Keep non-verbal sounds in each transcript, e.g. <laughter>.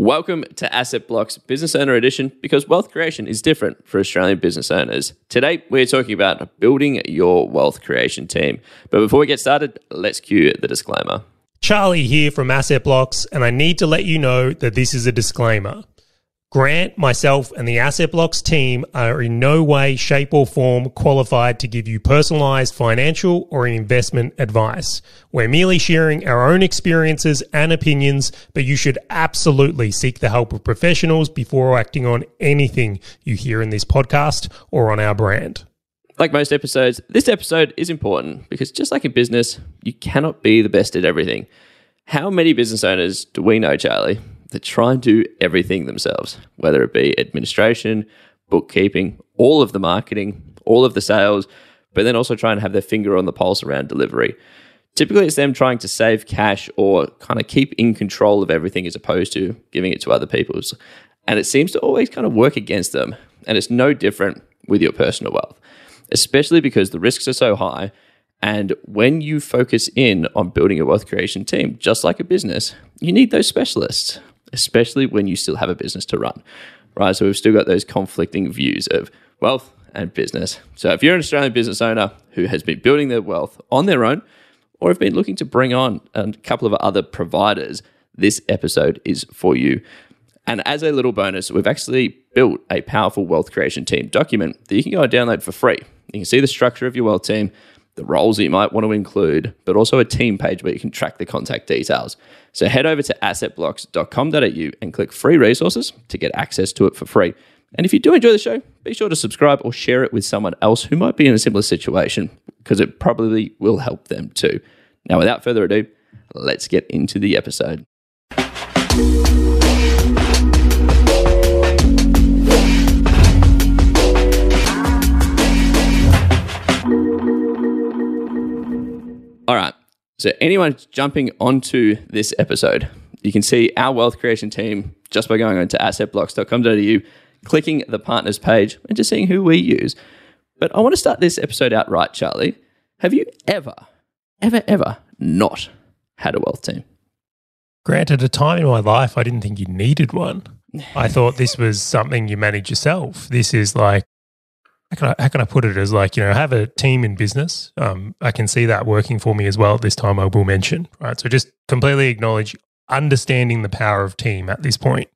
Welcome to Asset Block's Business Owner Edition because wealth creation is different for Australian business owners. Today, we're talking about building your wealth creation team. But before we get started, let's cue the disclaimer. Charlie here from Asset Blocks, and I need to let you know that this is a disclaimer. Grant, myself, and the Asset Blocks team are in no way, shape, or form qualified to give you personalized financial or investment advice. We're merely sharing our own experiences and opinions, but you should absolutely seek the help of professionals before acting on anything you hear in this podcast or on our brand. Like most episodes, this episode is important because just like in business, you cannot be the best at everything. How many business owners do we know, Charlie, that try and do everything themselves, whether it be administration, bookkeeping, all of the marketing, all of the sales, but then also try and have their finger on the pulse around delivery. Typically, it's them trying to save cash or kind of keep in control of everything as opposed to giving it to other people's. And it seems to always kind of work against them. And it's no different with your personal wealth, especially because the risks are so high. And when you focus in on building a wealth creation team, just like a business, you need those specialists especially when you still have a business to run, right? So we've still got those conflicting views of wealth and business. So if you're an Australian business owner who has been building their wealth on their own or have been looking to bring on a couple of other providers, this episode is for you. And as a little bonus, we've actually built a powerful wealth creation team document that you can go and download for free. You can see the structure of your wealth team, the roles that you might want to include, but also a team page where you can track the contact details. So head over to assetblocks.com.au and click free resources to get access to it for free. And if you do enjoy the show, be sure to subscribe or share it with someone else who might be in a similar situation because it probably will help them too. Now, without further ado, let's get into the episode. All right. So, anyone jumping onto this episode, you can see our wealth creation team just by going onto assetblocks.com.au, clicking the partners page, and just seeing who we use. But I want to start this episode out right, Charlie. Have you ever, ever, ever not had a wealth team? Granted, at a time in my life, I didn't think you needed one. I thought this was something you manage yourself. This is like how can I how can I put it as like you know I have a team in business. Um, I can see that working for me as well. At this time, I will mention right. So just completely acknowledge understanding the power of team at this point.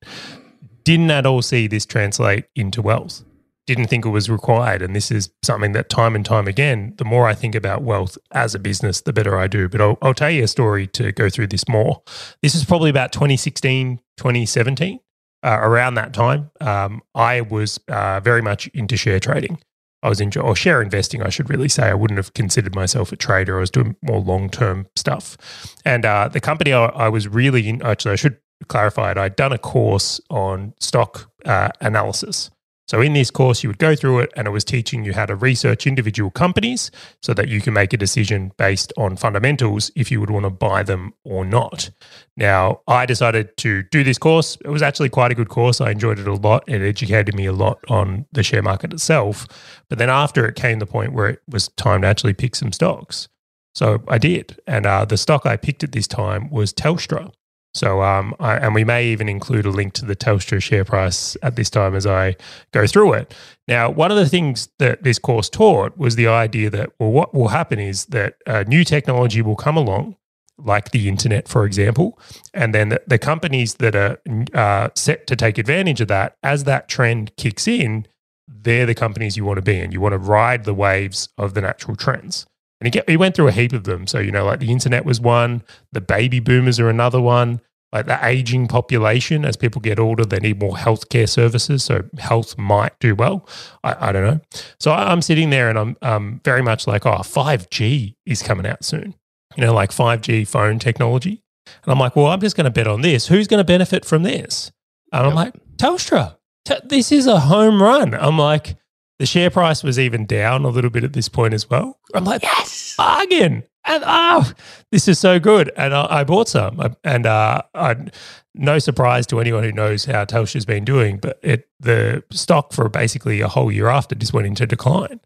Didn't at all see this translate into wealth. Didn't think it was required, and this is something that time and time again, the more I think about wealth as a business, the better I do. But I'll, I'll tell you a story to go through this more. This is probably about 2016, 2017 uh, around that time, um, I was uh, very much into share trading. I was into or share investing, I should really say. I wouldn't have considered myself a trader. I was doing more long term stuff. And uh, the company I, I, was really in, actually, I should clarify it. I'd done a course on stock uh, analysis. So, in this course, you would go through it and it was teaching you how to research individual companies so that you can make a decision based on fundamentals if you would want to buy them or not. Now, I decided to do this course. It was actually quite a good course. I enjoyed it a lot. It educated me a lot on the share market itself. But then after it came the point where it was time to actually pick some stocks. So I did. And uh, the stock I picked at this time was Telstra. So, um, I, and we may even include a link to the Telstra share price at this time as I go through it. Now, one of the things that this course taught was the idea that, well, what will happen is that uh, new technology will come along, like the internet, for example, and then the, the companies that are uh, set to take advantage of that, as that trend kicks in, they're the companies you want to be in. You want to ride the waves of the natural trends. And he, get, he went through a heap of them. So, you know, like the internet was one, the baby boomers are another one, like the aging population. As people get older, they need more healthcare services. So, health might do well. I, I don't know. So, I'm sitting there and I'm um, very much like, oh, 5G is coming out soon, you know, like 5G phone technology. And I'm like, well, I'm just going to bet on this. Who's going to benefit from this? And I'm like, Telstra. This is a home run. I'm like, the share price was even down a little bit at this point as well. I'm like, yes, bargain. And oh, this is so good. And I, I bought some. And uh, I, no surprise to anyone who knows how Telstra's been doing, but it the stock for basically a whole year after just went into decline.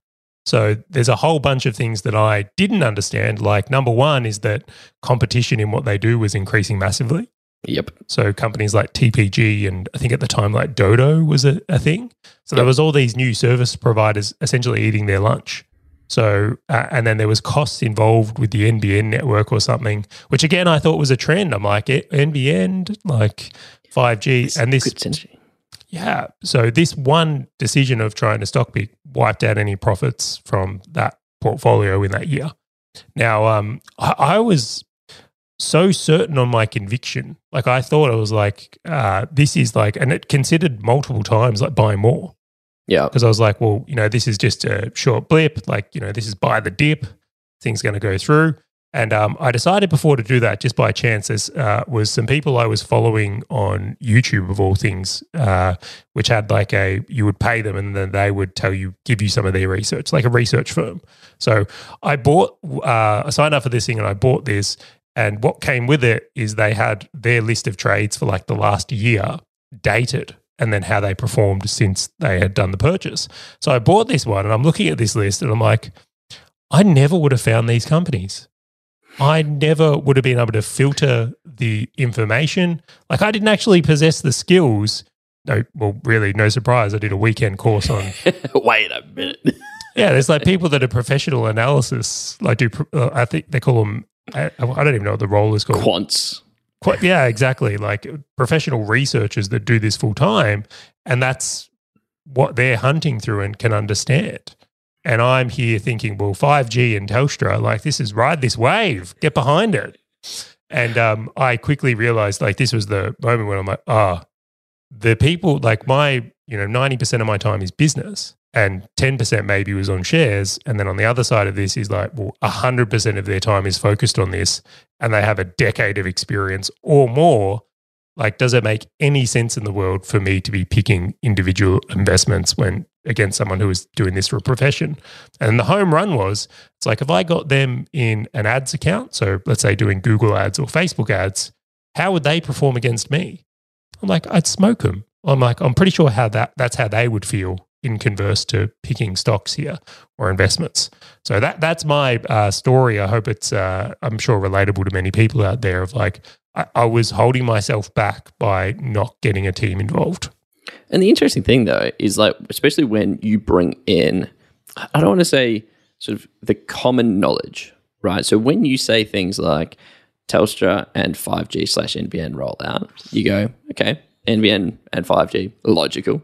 So there's a whole bunch of things that I didn't understand. Like number one is that competition in what they do was increasing massively. Yep. So companies like TPG and I think at the time like Dodo was a, a thing. So there was all these new service providers essentially eating their lunch. So uh, and then there was costs involved with the NBN network or something, which again I thought was a trend. I'm like "Eh, NBN, like 5G, and this yeah. So this one decision of trying to stock pick wiped out any profits from that portfolio in that year. Now, um, I, I was so certain on my conviction. Like I thought I was like, uh, this is like, and it considered multiple times like buy more Yeah. because I was like, well, you know, this is just a short blip. Like, you know, this is buy the dip. Things going to go through. And um, I decided before to do that just by chance. Uh, was some people I was following on YouTube of all things, uh, which had like a you would pay them and then they would tell you give you some of their research, like a research firm. So I bought, uh, I signed up for this thing and I bought this. And what came with it is they had their list of trades for like the last year dated and then how they performed since they had done the purchase. So I bought this one and I'm looking at this list and I'm like, I never would have found these companies. I never would have been able to filter the information. Like I didn't actually possess the skills. No, well, really, no surprise. I did a weekend course on <laughs> Wait a minute. yeah, there's like people that are professional analysis, like do uh, I think they call them. I, I don't even know what the role is called. Quants. Quite, yeah, exactly. Like professional researchers that do this full time, and that's what they're hunting through and can understand. And I'm here thinking, well, 5G and Telstra, like this is ride this wave, get behind it. And um, I quickly realized, like, this was the moment when I'm like, ah, the people, like my, you know, 90% of my time is business and 10% maybe was on shares. And then on the other side of this is like, well, 100% of their time is focused on this and they have a decade of experience or more. Like, does it make any sense in the world for me to be picking individual investments when against someone who is doing this for a profession? And the home run was it's like if I got them in an ads account, so let's say doing Google ads or Facebook ads, how would they perform against me? I'm like, I'd smoke them. I'm like, I'm pretty sure how that that's how they would feel in converse to picking stocks here or investments. So that that's my uh, story. I hope it's uh, I'm sure relatable to many people out there. Of like, I, I was holding myself back by not getting a team involved. And the interesting thing, though, is like, especially when you bring in, I don't want to say sort of the common knowledge, right? So when you say things like Telstra and 5G slash NBN rollout, you go, okay, NBN and 5G, logical.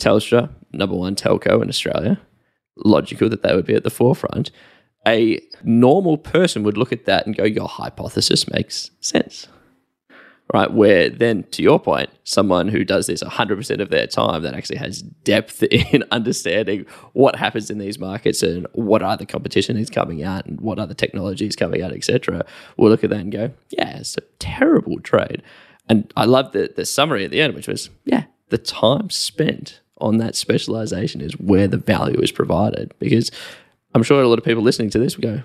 Telstra, number one telco in Australia, logical that they would be at the forefront. A normal person would look at that and go, your hypothesis makes sense right? Where then, to your point, someone who does this 100% of their time that actually has depth <laughs> in understanding what happens in these markets and what other competition is coming out and what other technology is coming out, etc., will look at that and go, yeah, it's a terrible trade. And I love the, the summary at the end, which was, yeah, the time spent on that specialization is where the value is provided. Because I'm sure a lot of people listening to this will go,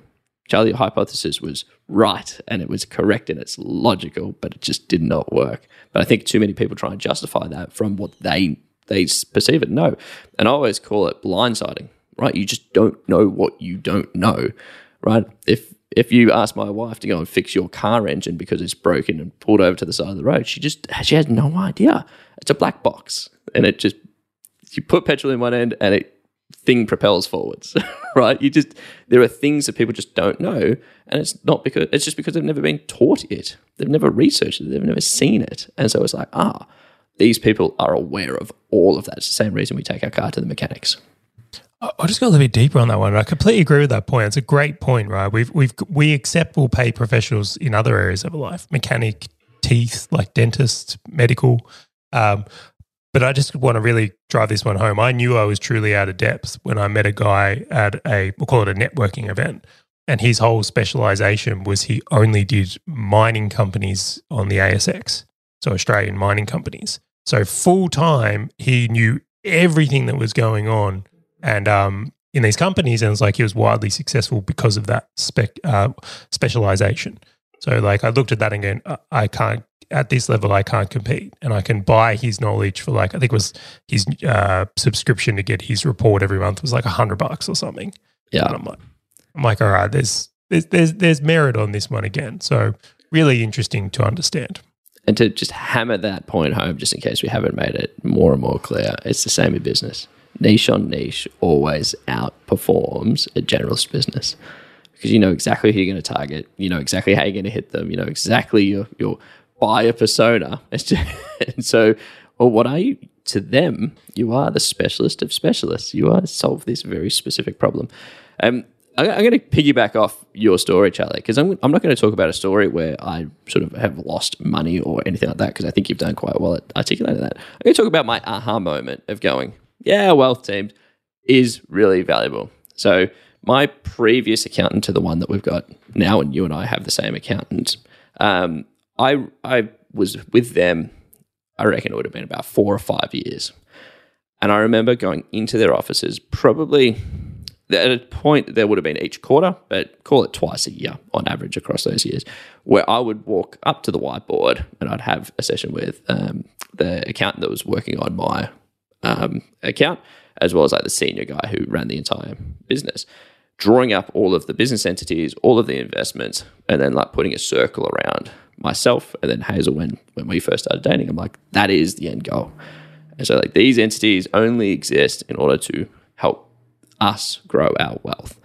Charlie, your hypothesis was right and it was correct and it's logical, but it just did not work. But I think too many people try and justify that from what they they perceive it. No, and I always call it blindsiding. Right? You just don't know what you don't know. Right? If if you ask my wife to go and fix your car engine because it's broken and pulled over to the side of the road, she just she has no idea. It's a black box, and it just you put petrol in one end and it thing propels forwards, <laughs> right? You just there are things that people just don't know, and it's not because it's just because they've never been taught it. They've never researched it. They've never seen it, and so it's like ah, these people are aware of all of that. It's the same reason we take our car to the mechanics. I- I'll just go a little bit deeper on that one. I completely agree with that point. It's a great point, right? We've we've we accept we'll pay professionals in other areas of life, mechanic, teeth, like dentist, medical. Um, but I just want to really drive this one home. I knew I was truly out of depth when I met a guy at a we'll call it a networking event, and his whole specialization was he only did mining companies on the ASX, so Australian mining companies. So full time, he knew everything that was going on and um, in these companies, and it's like he was widely successful because of that spec uh, specialization. So, like, I looked at that and going, "I- can't at this level, I can't compete, and I can buy his knowledge for like I think it was his uh, subscription to get his report every month was like a hundred bucks or something. And Yeah, I'm like, I'm like, all right, there's there's there's there's merit on this one again. So really interesting to understand. and to just hammer that point home, just in case we haven't made it more and more clear, it's the same in business. Niche on niche always outperforms a generalist business because you know exactly who you're going to target, you know exactly how you're going to hit them, you know exactly your your buyer persona. <laughs> and so, well, what are you to them? You are the specialist of specialists. You are solve this very specific problem. Um, I'm going to piggyback off your story, Charlie, because I'm, I'm not going to talk about a story where I sort of have lost money or anything like that, because I think you've done quite well at articulating that. I'm going to talk about my aha moment of going, yeah, wealth teams is really valuable. So my previous accountant to the one that we've got now, and you and I have the same accountant. Um, I I was with them. I reckon it would have been about four or five years, and I remember going into their offices probably at a point there would have been each quarter, but call it twice a year on average across those years, where I would walk up to the whiteboard and I'd have a session with um, the accountant that was working on my um, account, as well as like the senior guy who ran the entire business, drawing up all of the business entities, all of the investments, and then like putting a circle around myself and then Hazel when when we first started dating. I'm like, that is the end goal. And so like these entities only exist in order to help us grow our wealth.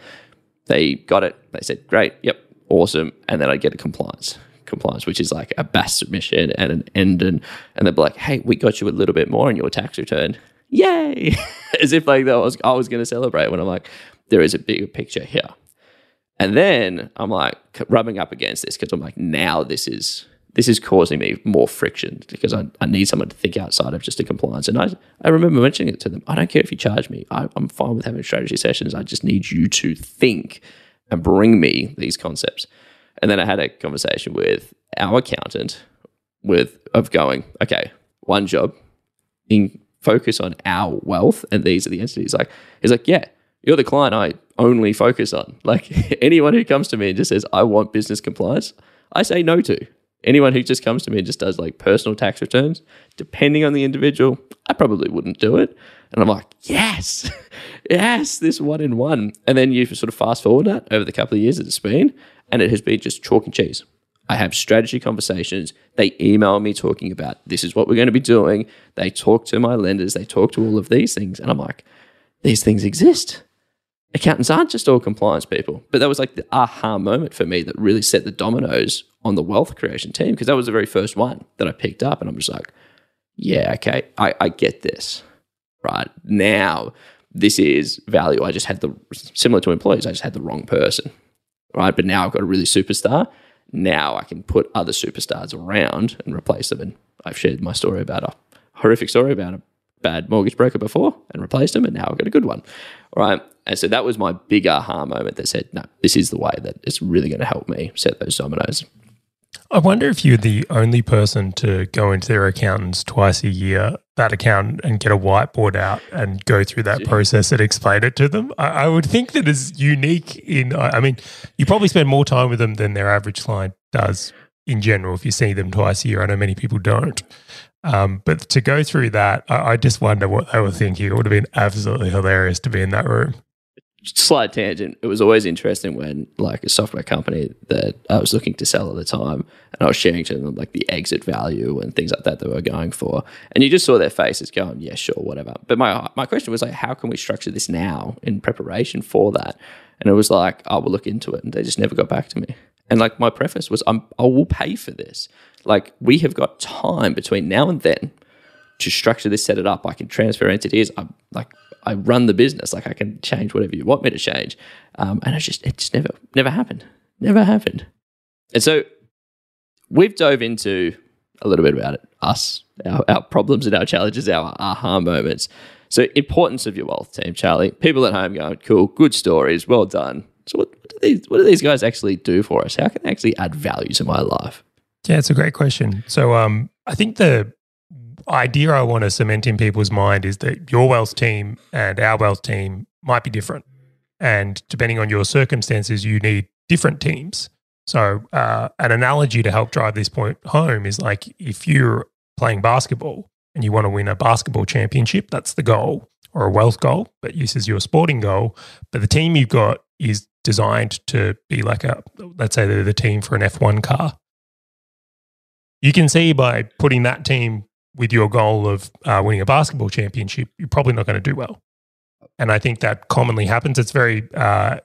They got it. They said, great, yep, awesome. And then I get a compliance. Compliance, which is like a BAS submission and an end, and, and they're like, hey, we got you a little bit more in your tax return. Yay! <laughs> As if like that was I was going to celebrate when I'm like, there is a bigger picture here. And then I'm like rubbing up against this because I'm like, now this is this is causing me more friction because I, I need someone to think outside of just a compliance. And I, I remember mentioning it to them. I don't care if you charge me. I, I'm fine with having strategy sessions. I just need you to think and bring me these concepts. And then I had a conversation with our accountant with of going, okay, one job in focus on our wealth and these are the entities. Like he's like, yeah, you're the client I only focus on. <laughs> Like anyone who comes to me and just says, I want business compliance, I say no to. Anyone who just comes to me and just does like personal tax returns, depending on the individual, I probably wouldn't do it. And I'm like, yes, <laughs> yes, this one in one. And then you sort of fast forward that over the couple of years it's been, and it has been just chalk and cheese. I have strategy conversations. They email me talking about this is what we're going to be doing. They talk to my lenders. They talk to all of these things. And I'm like, these things exist accountants aren't just all compliance people. But that was like the aha moment for me that really set the dominoes on the wealth creation team because that was the very first one that I picked up. And I'm just like, yeah, okay, I, I get this. Right now, this is value. I just had the similar to employees, I just had the wrong person. Right. But now I've got a really superstar. Now I can put other superstars around and replace them. And I've shared my story about a horrific story about a bad mortgage broker before and replaced them. And now I've got a good one. Right. And so that was my big aha moment that said, no, this is the way that it's really going to help me set those dominoes. I wonder if you're the only person to go into their accountants twice a year, that account, and get a whiteboard out and go through that process and explain it to them. I, I would think that is unique in, I mean, you probably spend more time with them than their average client does in general if you see them twice a year. I know many people don't. Um, but to go through that, I, I just wonder what they were thinking. It would have been absolutely hilarious to be in that room slight tangent. It was always interesting when like a software company that I was looking to sell at the time, and I was sharing to them like the exit value and things like that that we were going for, and you just saw their faces going, "Yeah, sure, whatever." But my my question was like, how can we structure this now in preparation for that? And it was like, oh, "I will look into it," and they just never got back to me. And like my preface was, I'm, I will pay for this. Like we have got time between now and then to structure this, set it up. I can transfer entities. I'm like I run the business. Like I can change whatever you want me to change. Um, and it just it just never never happened. Never happened. And so we've dove into a little bit about it, us, our, our problems and our challenges, our aha moments. So importance of your wealth team, Charlie. People at home going, cool, good stories, well done. So what, what do these what do these guys actually do for us? How can they actually add value to my life? Yeah, it's a great question. So um, I think the idea I want to cement in people's mind is that your wealth team and our wealth team might be different. And depending on your circumstances, you need different teams. So, uh, an analogy to help drive this point home is like if you're playing basketball and you want to win a basketball championship, that's the goal or a wealth goal, but this is your sporting goal. But the team you've got is designed to be like a, let's say they're the team for an F1 car you can see by putting that team with your goal of uh, winning a basketball championship, you're probably not going to do well. And I think that commonly happens. It's very uh,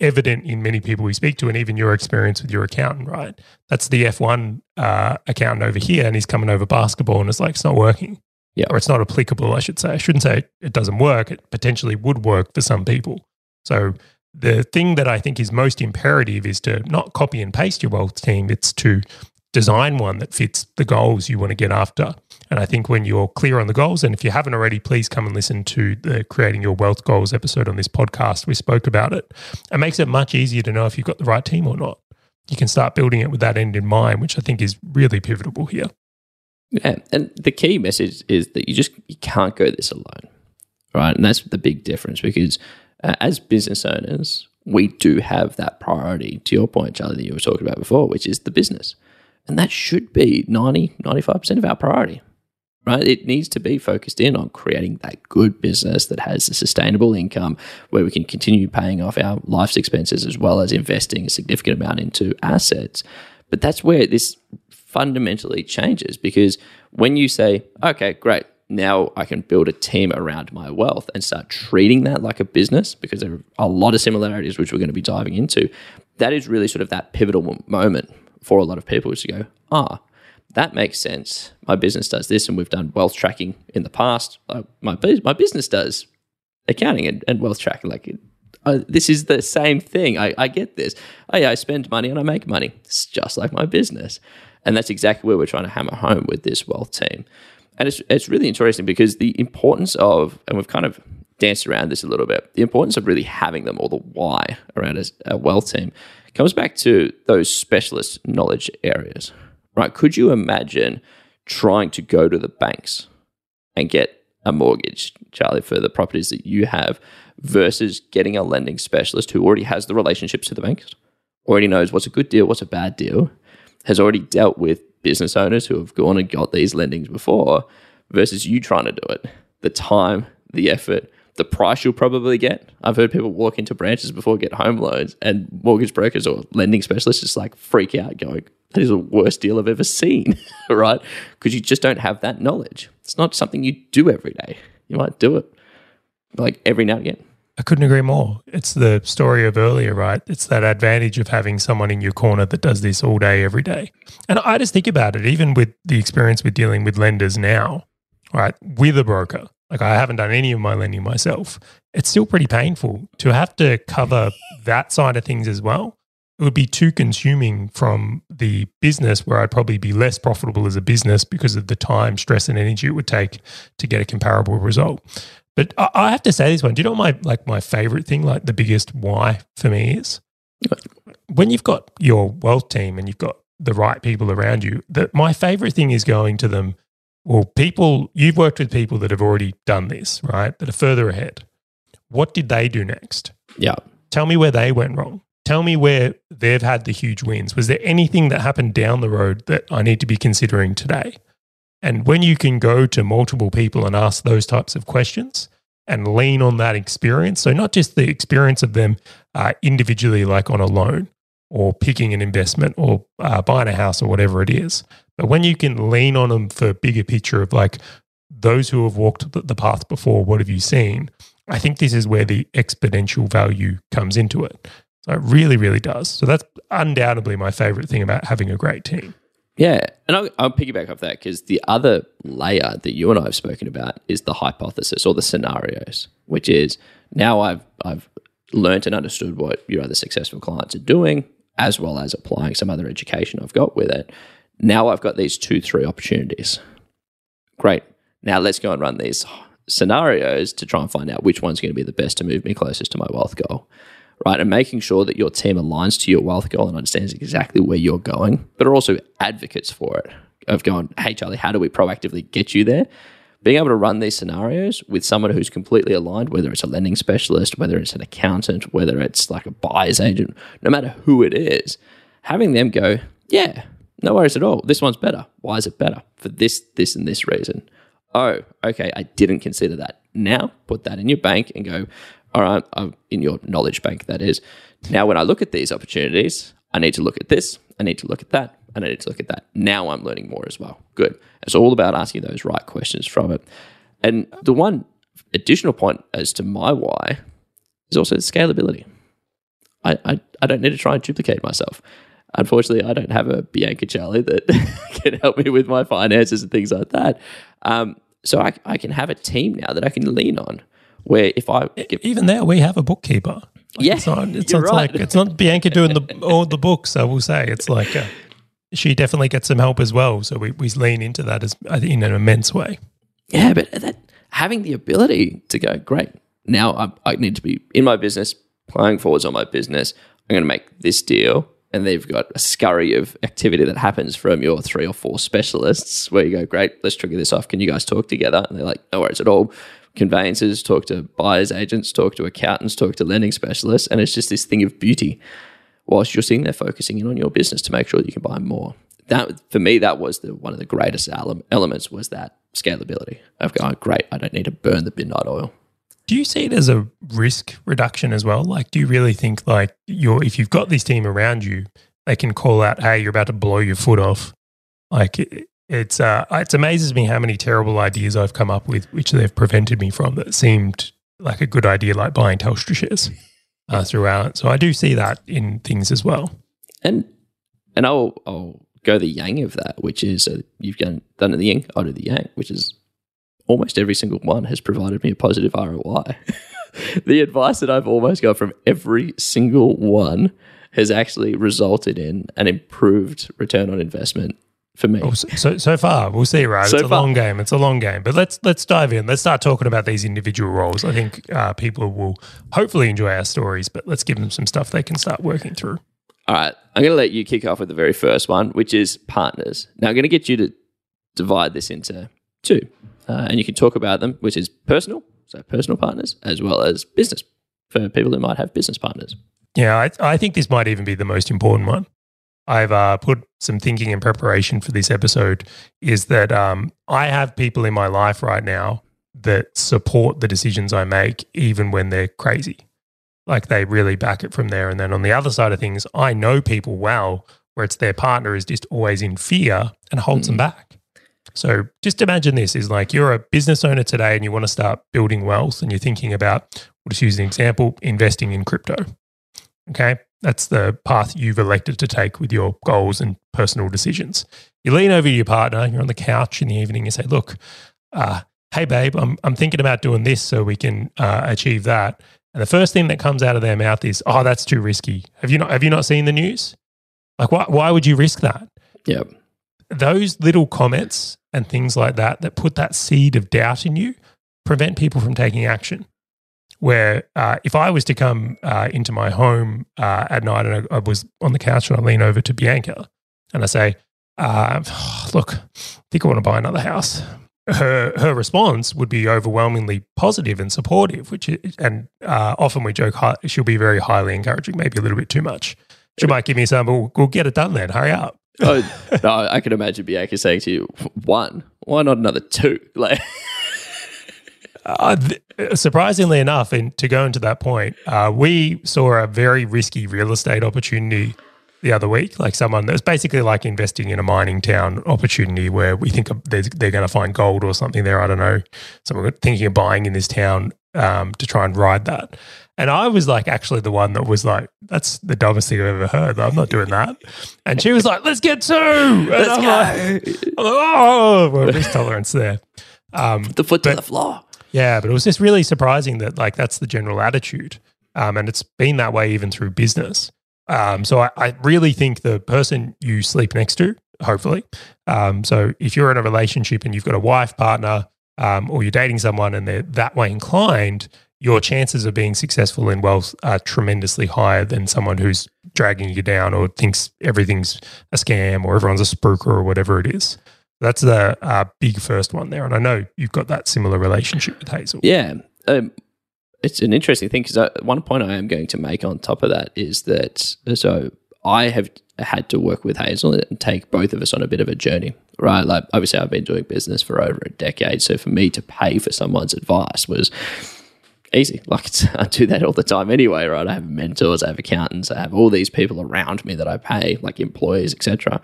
evident in many people we speak to, and even your experience with your accountant, right? That's the F1 uh, accountant over here, and he's coming over basketball, and it's like, it's not working. Yeah. Or it's not applicable, I should say. I shouldn't say it doesn't work. It potentially would work for some people. So the thing that I think is most imperative is to not copy and paste your wealth team, it's to design one that fits the goals you want to get after. And I think when you're clear on the goals, and if you haven't already, please come and listen to the Creating Your Wealth Goals episode on this podcast. We spoke about it. It makes it much easier to know if you've got the right team or not. You can start building it with that end in mind, which I think is really pivotal here. Yeah, and the key message is that you just you can't go this alone, right? And that's the big difference because uh, as business owners, we do have that priority. To your point, Charlie, that you were talking about before, which is the business, and that should be 90, 95 percent of our priority, right? It needs to be focused in on creating that good business that has a sustainable income where we can continue paying off our life's expenses as well as investing a significant amount into assets. But that's where this fundamentally changes because when you say, okay, great, now I can build a team around my wealth and start treating that like a business because there are a lot of similarities, which we're going to be diving into. That is really sort of that pivotal moment for a lot of people is to go, ah, that makes sense. My business does this, and we've done wealth tracking in the past. Uh, my my business does accounting and, and wealth tracking. Like uh, this is the same thing. I, I get this. Oh yeah, I spend money and I make money. It's just like my business. And that's exactly where we're trying to hammer home with this wealth team. And it's, it's really interesting because the importance of, and we've kind of danced around this a little bit, the importance of really having them or the why around a, a wealth team comes back to those specialist knowledge areas, right? Could you imagine trying to go to the banks and get a mortgage, Charlie, for the properties that you have versus getting a lending specialist who already has the relationships to the banks, already knows what's a good deal, what's a bad deal, has already dealt with business owners who have gone and got these lendings before versus you trying to do it. The time, the effort, the price you'll probably get. I've heard people walk into branches before get home loans and mortgage brokers or lending specialists just like freak out going, that is the worst deal I've ever seen, <laughs> right? Because you just don't have that knowledge. It's not something you do every day. You might do it like every now and again. I couldn't agree more. It's the story of earlier, right? It's that advantage of having someone in your corner that does this all day, every day. And I just think about it, even with the experience with dealing with lenders now, right? With a broker, like I haven't done any of my lending myself. It's still pretty painful to have to cover that side of things as well. It would be too consuming from the business where I'd probably be less profitable as a business because of the time, stress, and energy it would take to get a comparable result. But I, I have to say this one. Do you know what my like my favorite thing, like the biggest why for me is? When you've got your wealth team and you've got the right people around you, that my favorite thing is going to them. Well, people you've worked with people that have already done this, right? That are further ahead. What did they do next? Yeah. Tell me where they went wrong. Tell me where they've had the huge wins. Was there anything that happened down the road that I need to be considering today? And when you can go to multiple people and ask those types of questions and lean on that experience, so not just the experience of them uh, individually, like on a loan or picking an investment or uh, buying a house or whatever it is, but when you can lean on them for a bigger picture of like those who have walked the path before, what have you seen? I think this is where the exponential value comes into it. So it really, really does. So that's undoubtedly my favorite thing about having a great team. Yeah, and I'll, I'll piggyback off that because the other layer that you and I have spoken about is the hypothesis or the scenarios, which is now I've I've learned and understood what your other successful clients are doing, as well as applying some other education I've got with it. Now I've got these two, three opportunities. Great. Now let's go and run these scenarios to try and find out which one's going to be the best to move me closest to my wealth goal right? And making sure that your team aligns to your wealth goal and understands exactly where you're going, but are also advocates for it of going, hey, Charlie, how do we proactively get you there? Being able to run these scenarios with someone who's completely aligned, whether it's a lending specialist, whether it's an accountant, whether it's like a buyer's agent, no matter who it is, having them go, yeah, no worries at all. This one's better. Why is it better? For this, this, and this reason. Oh, okay, I didn't consider that. Now put that in your bank and go, all right, I'm in your knowledge bank, that is. Now, when I look at these opportunities, I need to look at this, I need to look at that. and I need to look at that. Now I'm learning more as well. Good. It's all about asking those right questions from it. And the one additional point as to my why is also scalability. I, I, I don't need to try and duplicate myself. Unfortunately, I don't have a Bianca Charlie that <laughs> can help me with my finances and things like that. Um, so I, I can have a team now that I can lean on. Where if I get, Even there, we have a bookkeeper. Like, Yeah, it's not, it's, <laughs> not right. like it's not Bianca doing the <laughs> all the books. I will say it's like uh, she definitely gets some help as well. So we, we lean into that as in an immense way. Yeah, but that having the ability to go, great. Now I, I need to be in my business, playing forwards on my business. I'm going to make this deal. And they've got a scurry of activity that happens from your three or four specialists where you go, great, let's trigger this off. Can you guys talk together? And they're like, no worries at all. Conveyancers talk to buyers agents, talk to accountants, talk to lending specialists. And it's just this thing of beauty whilst you're sitting there focusing in on your business to make sure you can buy more. That for me, that was the one of the greatest elements was that scalability of going, great, I don't need to burn the midnight oil. Do you see it as a risk reduction as well? Like, do you really think like you're if you've got this team around you, they can call out, "Hey, you're about to blow your foot off." Like, it, it's uh, it amazes me how many terrible ideas I've come up with, which they've prevented me from that seemed like a good idea, like buying Telstra shares uh, throughout. So I do see that in things as well. And and I'll I'll go the yang of that, which is uh, you've done done the yin, I'll do the yang, which is almost every single one has provided me a positive ROI. <laughs> the advice that I've almost got from every single one has actually resulted in an improved return on investment for me. Oh, so, so far, we'll see. Right, So it's a far. long game. It's a long game. But let's let's dive in. Let's start talking about these individual roles. I think uh, people will hopefully enjoy our stories, but let's give them some stuff they can start working through. All right, I'm going to let you kick off with the very first one, which is partners. Now, I'm going to get you to divide this into two, uh, and you can talk about them, which is personal, so personal partners, as well as business for people who might have business partners. Yeah, I, I think this might even be the most important one. I've uh, put some thinking in preparation for this episode. Is that um, I have people in my life right now that support the decisions I make, even when they're crazy. Like they really back it from there. And then on the other side of things, I know people well where it's their partner is just always in fear and holds them back. So just imagine this is like you're a business owner today and you want to start building wealth and you're thinking about, we'll just use an example, investing in crypto. Okay. That's the path you've elected to take with your goals and personal decisions. You lean over to your partner, you're on the couch in the evening, you say, Look, uh, hey, babe, I'm, I'm thinking about doing this so we can uh, achieve that. And the first thing that comes out of their mouth is, Oh, that's too risky. Have you not, have you not seen the news? Like, why, why would you risk that? Yeah, those little comments and things like that that put that seed of doubt in you prevent people from taking action. Where uh, if I was to come uh, into my home uh, at night and I, I was on the couch and I lean over to Bianca and I say, uh, <sighs> "Look, I think I want to buy another house." Her her response would be overwhelmingly positive and supportive, which is, and uh, often we joke she'll be very highly encouraging, maybe a little bit too much. She might give me some, but we'll, we'll get it done then. Hurry up. Oh, no, I can imagine Bianca saying to you, "One, why not another two? <laughs> Like, Uh, th- surprisingly enough, and to go into that point, uh, we saw a very risky real estate opportunity the other week. Like someone that was basically like investing in a mining town opportunity where we think they're, they're going to find gold or something there. I don't know. Someone thinking of buying in this town um, to try and ride that. And I was like, actually, the one that was like, "That's the dumbest thing I've ever heard. I'm not doing that." And she was like, "Let's get two. And let's I'm go. like, I'm like, oh, well, risk tolerance there. Um, the foot to the floor. yeah, but it was just really surprising that like that's the general attitude, um, and it's been that way even through business. Um, so I, I really think the person you sleep next to, hopefully, um, so if you're in a relationship and you've got a wife, partner, um, or you're dating someone and they're that way inclined, your chances of being successful in wealth are tremendously higher than someone who's dragging you down or thinks everything's a scam or everyone's a spruiker or whatever it is. That's the uh, big first one there. And I know you've got that similar relationship with Hazel. Yeah. Um, it's an interesting thing because one point I am going to make on top of that is that so I have had to work with Hazel and take both of us on a bit of a journey, right? Like, obviously, I've been doing business for over a decade. So for me to pay for someone's advice was easy. <laughs> Like, I do that all the time anyway, right? I have mentors, I have accountants, I have all these people around me that I pay, like employees, etc.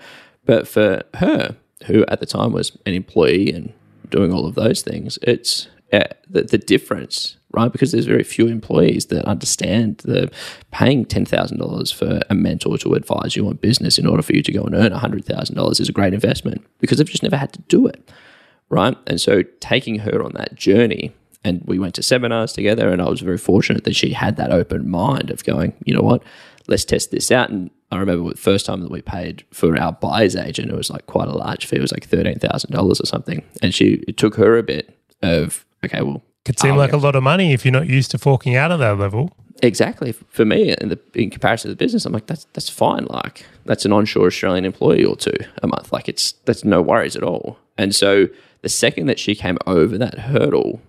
But for her, who at the time was an employee and doing all of those things, it's uh, the, the difference, right? Because there's very few employees that understand the paying ten thousand dollars for a mentor to advise you on business in order for you to go and earn hundred thousand dollars is a great investment because they've just never had to do it, right? And so taking her on that journey. And we went to seminars together, and I was very fortunate that she had that open mind of going, you know what, let's test this out. And I remember the first time that we paid for our buyer's agent, it was like quite a large fee. It was like thirteen thousand dollars or something. And she it took her a bit of okay, well, Could seem like a lot of money if you're not used to forking out at that level. exactly for me in the in comparison to the business, I'm like that's that's fine. Like that's an onshore Australian employee or two a month. Like it's that's no worries at all. And so the second that she came over that hurdle,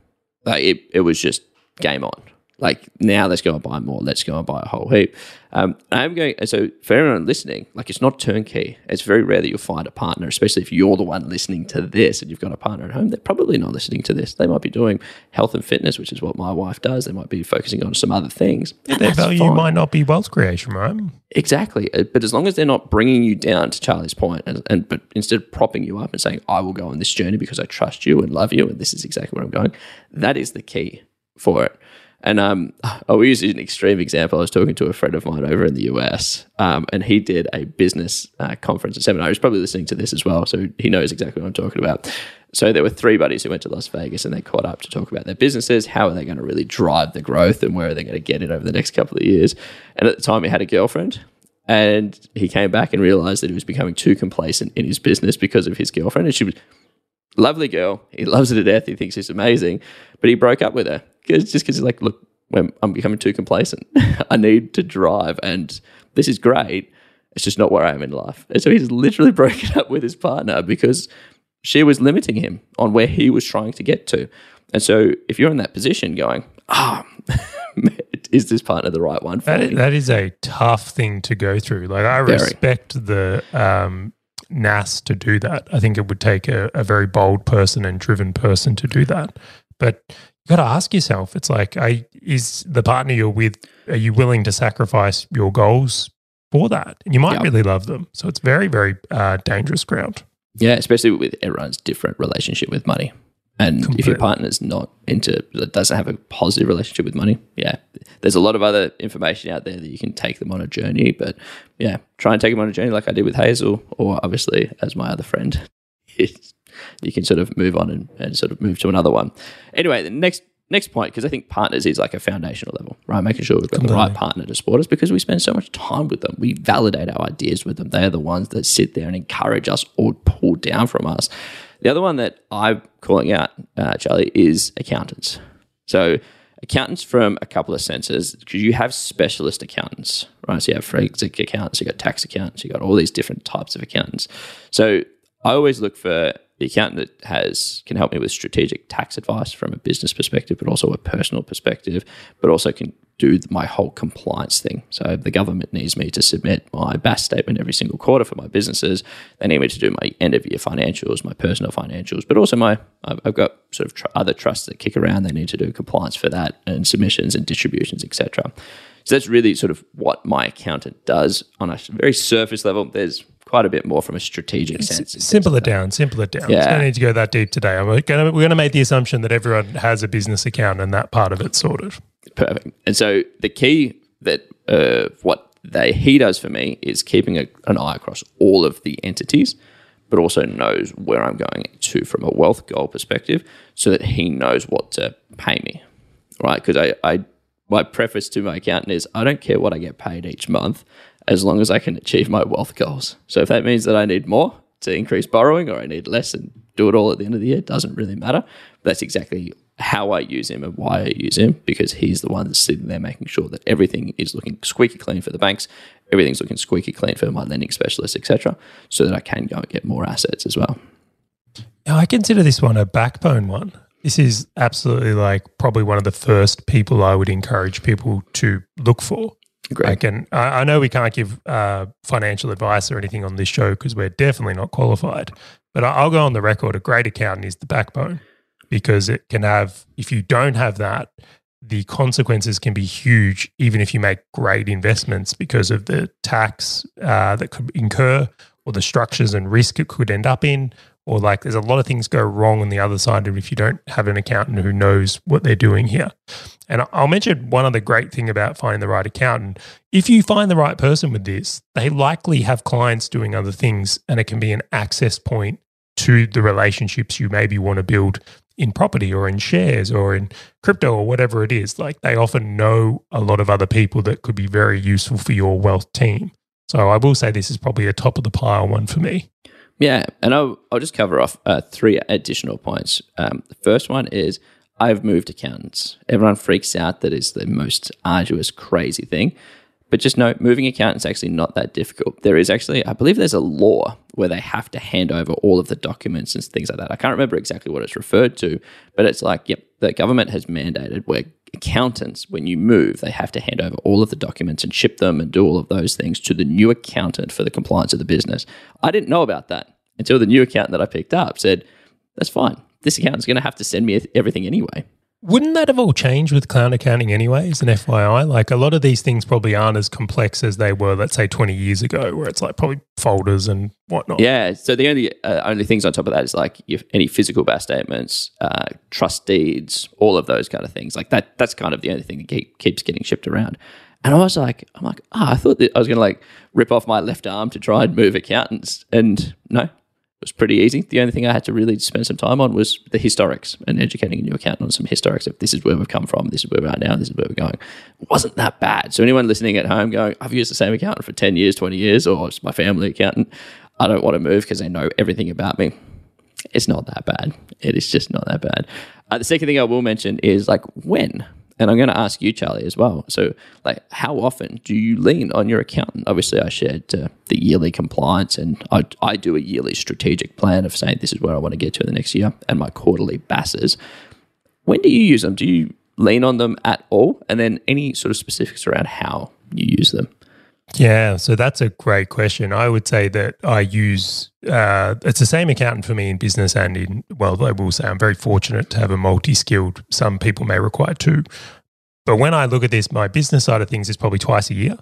it it was just game on. Like now, let's go and buy more. Let's go and buy a whole heap. Um, I'm going. So for everyone listening, like it's not turnkey. It's very rare that you'll find a partner, especially if you're the one listening to this and you've got a partner at home. They're probably not listening to this. They might be doing health and fitness, which is what my wife does. They might be focusing on some other things. And Their value fine. might not be wealth creation, right? Exactly. Uh, But as long as they're not bringing you down to Charlie's point and, and but instead of propping you up and saying, I will go on this journey because I trust you and love you and this is exactly where I'm going, that is the key for it. And um, I will use an extreme example. I was talking to a friend of mine over in the US, um, and he did a business uh, conference and seminar. He's probably listening to this as well, so he knows exactly what I'm talking about. So there were three buddies who went to Las Vegas and they caught up to talk about their businesses. How are they going to really drive the growth and where are they going to get it over the next couple of years? And at the time, he had a girlfriend and he came back and realized that he was becoming too complacent in his business because of his girlfriend. And she was lovely girl. He loves her to death. He thinks she's amazing, but he broke up with her 'Cause- just because he's like, look, I'm becoming too complacent. <laughs> I need to drive, and this is great. It's just not where I am in life. And so he's literally <laughs> broken up with his partner because she was limiting him on where he was trying to get to. And so if you're in that position going, ah, <laughs> is this partner the right one for That me? is, that is a tough thing to go through. Like I Very. respect the um, NAS to do that. I think it would take a, a very bold person and driven person to do that. But you got to ask yourself. It's like, I, is the partner you're with? Are you willing to sacrifice your goals for that? And you might Yeah. really love them. So it's very, very uh, dangerous ground. Yeah, especially with everyone's different relationship with money. And if your Completely. partner's not into, doesn't have a positive relationship with money, yeah, there's a lot of other information out there that you can take them on a journey. But yeah, try and take them on a journey like I did with Hazel, or obviously as my other friend. <laughs> You can sort of move on and, and sort of move to another one. Anyway, the next next point, because I think partners is like a foundational level, right? Making sure we've got the right partner to support us because we spend so much time with them. We validate our ideas with them. They are the ones that sit there and encourage us or pull down from us. The other one that I'm calling out, uh, Charlie, is accountants. So accountants from a couple of senses because you have specialist accountants, right? So you have forensic accountants, you got tax accountants, you got all these different types of accountants. So I always look for the accountant that has can help me with strategic tax advice from a business perspective, but also a personal perspective, but also can do my whole compliance thing. So the government needs me to submit my BAS statement every single quarter for my businesses. They need me to do my end of year financials, my personal financials, but also my I've got sort of tr- other trusts that kick around. They need to do compliance for that and submissions and distributions, etc. So that's really sort of what my accountant does on a very surface level. There's quite a bit more from a strategic sense. in Simple it down. Simple it down. Yeah. It's don't need to go that deep today. We're going to make the assumption that everyone has a business account and that part of it sorted. Perfect. And so the key that uh, what they he does for me is keeping a, an eye across all of the entities, but also knows where I'm going to from a wealth goal perspective, so that he knows what to pay me, right? Because I, I my preface to my accountant is I don't care what I get paid each month as long as I can achieve my wealth goals. So if that means that I need more to increase borrowing or I need less and do it all at the end of the year, doesn't really matter. But that's exactly how I use him and why I use him because he's the one that's sitting there making sure that everything is looking squeaky clean for the banks, everything's looking squeaky clean for my lending specialists, etc., so that I can go and get more assets as well. Yeah, I consider this one a backbone one. This is absolutely like probably one of the first people I would encourage people to look for. Great. Like, and I, I know we can't give uh, financial advice or anything on this show because we're definitely not qualified. But I- I'll go on the record: a great accountant is the backbone because it can have. If you don't have that, the consequences can be huge, even if you make great investments because of the tax uh, that could incur, or the structures and risk it could end up in, or like there's a lot of things go wrong on the other side if you don't have an accountant who knows what they're doing here. And I'll mention one other great thing about finding the right accountant. If you find the right person with this, they likely have clients doing other things, and it can be an access point to the relationships you maybe want to build in property or in shares or in crypto or whatever it is. Like they often know a lot of other people that could be very useful for your wealth team. So I will say this is probably a top of the pile one for me. Yeah, and I'll, I'll just cover off uh, three additional points. Um, the first one is I've moved accountants. Everyone freaks out that it's the most arduous, crazy thing. But just know, moving accountants is actually not that difficult. There is actually, I believe there's a law where they have to hand over all of the documents and things like that. I can't remember exactly what it's referred to, but it's like, yep, the government has mandated where accountants, when you move, they have to hand over all of the documents and ship them and do all of those things to the new accountant for the compliance of the business. I didn't know about that until the new accountant that I picked up said, that's fine. This accountant's going to have to send me everything anyway. Wouldn't that have all changed with cloud accounting anyways, an FYI? Like a lot of these things probably aren't as complex as they were, let's say, 20 years ago, where it's like probably folders and whatnot. Yeah. So the only uh, only things on top of that is like any physical BAS statements, uh, trust deeds, all of those kind of things. Like that. That's kind of the only thing that keep, keeps getting shipped around. And I was like, I'm like, ah, oh, I thought that I was going to like rip off my left arm to try and move accountants. And no, was pretty easy. The only thing I had to really spend some time on was the historics and educating a new accountant on some historics of this is where we've come from, this is where we are at now, this is where we're going. It wasn't that bad. So anyone listening at home going, I've used the same accountant for 10 years, 20 years, or it's my family accountant, I don't want to move because they know everything about me. It's not that bad. It is just not that bad. Uh, the second thing I will mention is like when and I'm going to ask you, Charlie, as well. So, like, how often do you lean on your accountant? Obviously, I shared uh, the yearly compliance, and I, I do a yearly strategic plan of saying this is where I want to get to in the next year, and my quarterly BASs. When do you use them? Do you lean on them at all? And then any sort of specifics around how you use them? Yeah, so that's a great question. I would say that I use uh, it's the same accountant for me in business and in well, I will say I'm very fortunate to have a multi-skilled. Some people may require two, but when I look at this, my business side of things is probably twice a year.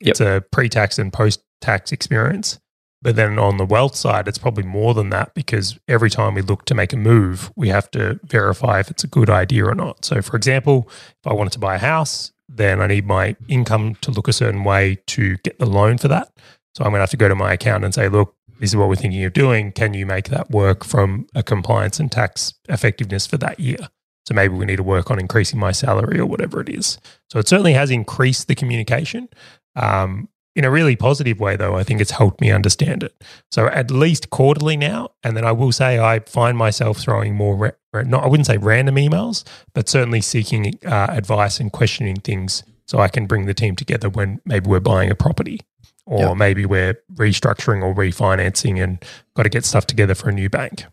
Yep. It's a pre-tax and post-tax experience. But then on the wealth side, it's probably more than that because every time we look to make a move, we have to verify if it's a good idea or not. So, for example, if I wanted to buy a house, then I need my income to look a certain way to get the loan for that. So I'm going to have to go to my account and say, look, this is what we're thinking of doing. Can you make that work from a compliance and tax effectiveness for that year? So maybe we need to work on increasing my salary or whatever it is. So it certainly has increased the communication. Um, in a really positive way, though, I think it's helped me understand it. So at least quarterly now, and then I will say I find myself throwing more, ra- not I wouldn't say random emails, but certainly seeking uh, advice and questioning things so I can bring the team together when maybe we're buying a property or yep. maybe we're restructuring or refinancing and got to get stuff together for a new bank.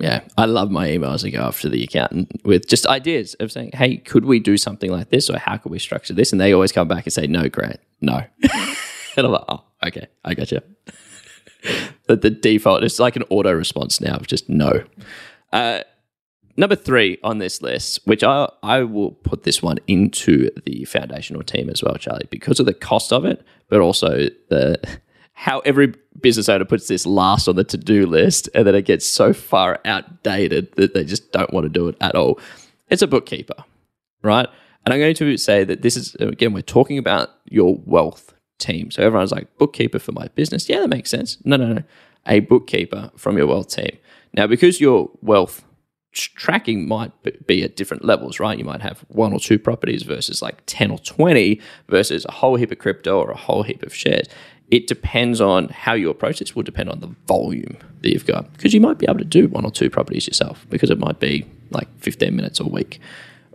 Yeah, I love my emails that go after the accountant with just ideas of saying, "Hey, could we do something like this, or how could we structure this?" And they always come back and say, "No, Grant, no." <laughs> <laughs> and I'm like, oh, okay, I got you. <laughs> the, default is like an auto response now of just no. Uh, number three on this list, which I I will put this one into the foundational team as well, Charlie, because of the cost of it, but also the <laughs> how every business owner puts this last on the to do list, and then it gets so far outdated that they just don't want to do it at all. It's a bookkeeper, right? And I'm going to say that this is again, we're talking about your wealth team. So everyone's like, bookkeeper for my business. Yeah, that makes sense. No, no, no. A bookkeeper from your wealth team. Now, because your wealth tracking might be at different levels, right? You might have one or two properties versus like 10 or 20 versus a whole heap of crypto or a whole heap of shares. It depends on how you approach this, will depend on the volume that you've got. Because you might be able to do one or two properties yourself because it might be like 15 minutes a week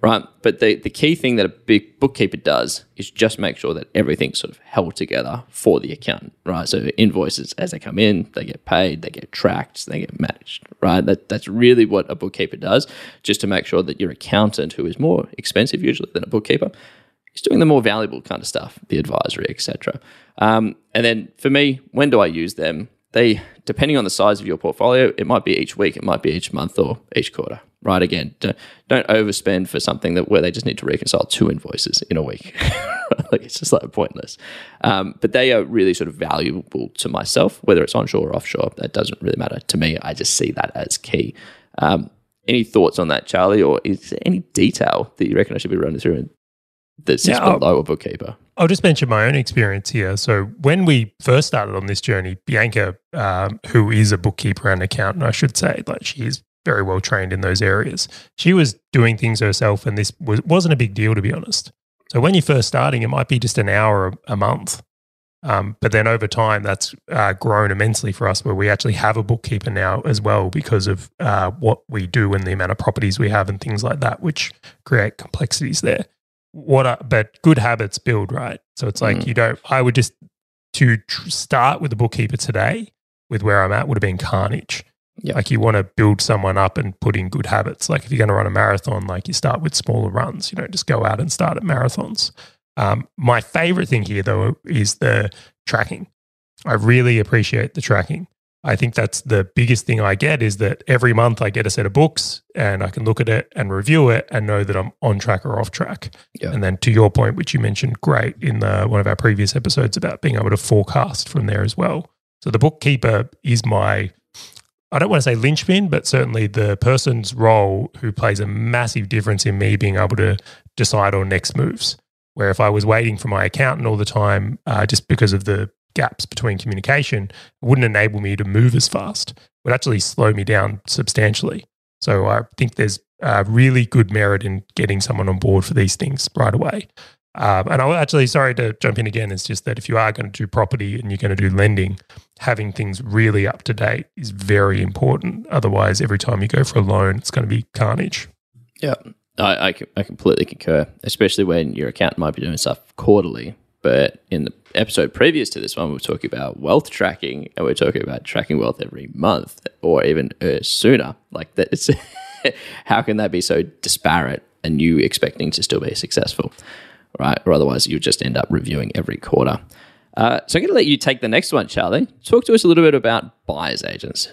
right? But the, the key thing that a big bookkeeper does is just make sure that everything's sort of held together for the accountant, right? So invoices as they come in, they get paid, they get tracked, they get managed, right? That that's really what a bookkeeper does, just to make sure that your accountant, who is more expensive usually than a bookkeeper, is doing the more valuable kind of stuff, the advisory, etc. Um, and then for me, when do I use them? They, depending on the size of your portfolio, it might be each week, it might be each month, or each quarter right? Again, don't, don't overspend for something that where they just need to reconcile two invoices in a week. <laughs> like it's just like pointless. Um, but they are really sort of valuable to myself, whether it's onshore or offshore. That doesn't really matter to me. I just see that as key. Um, any thoughts on that, Charlie, or is there any detail that you reckon I should be running through that sits Yeah, below a bookkeeper? I'll just mention my own experience here. So, when we first started on this journey, Bianca, um, who is a bookkeeper and accountant, I should say, like she is very well trained in those areas. She was doing things herself, and this was, wasn't a big deal, to be honest. So, when you're first starting, it might be just an hour a, month. Um, but then over time, that's uh, grown immensely for us, where we actually have a bookkeeper now as well because of uh, what we do and the amount of properties we have and things like that, which create complexities there what are, but good habits build right so it's like Mm. you don't i would just to tr- start with the bookkeeper today with where i'm at would have been carnage Yeah. like you want to build someone up and put in good habits like if you're going to run a marathon like you start with smaller runs you don't just go out and start at marathons um, my favorite thing here though is the tracking i really appreciate the tracking I think that's the biggest thing I get is that every month I get a set of books and I can look at it and review it and know that I'm on track or off track. Yeah. And then to your point, which you mentioned great in the, one of our previous episodes about being able to forecast from there as well. So the bookkeeper is my, I don't want to say linchpin, but certainly the person's role who plays a massive difference in me being able to decide on next moves. Where if I was waiting for my accountant all the time, uh, just because of the gaps between communication, wouldn't enable me to move as fast. It would actually slow me down substantially. So I think there's uh, really good merit in getting someone on board for these things right away. Um, and I'll actually, sorry to jump in again, it's just that if you are going to do property and you're going to do lending, having things really up to date is very important. Otherwise, every time you go for a loan, it's going to be carnage. Yeah, I, I, I completely concur, especially when your accountant might be doing stuff quarterly. But in the episode previous to this one, we were talking about wealth tracking, and we are talking about tracking wealth every month or even uh, sooner. Like that, it's <laughs> how can that be so disparate and you expecting to still be successful, right? Or otherwise, you'll just end up reviewing every quarter. Uh, so I'm going to let you take the next one, Charlie. Talk to us a little bit about buyers agents.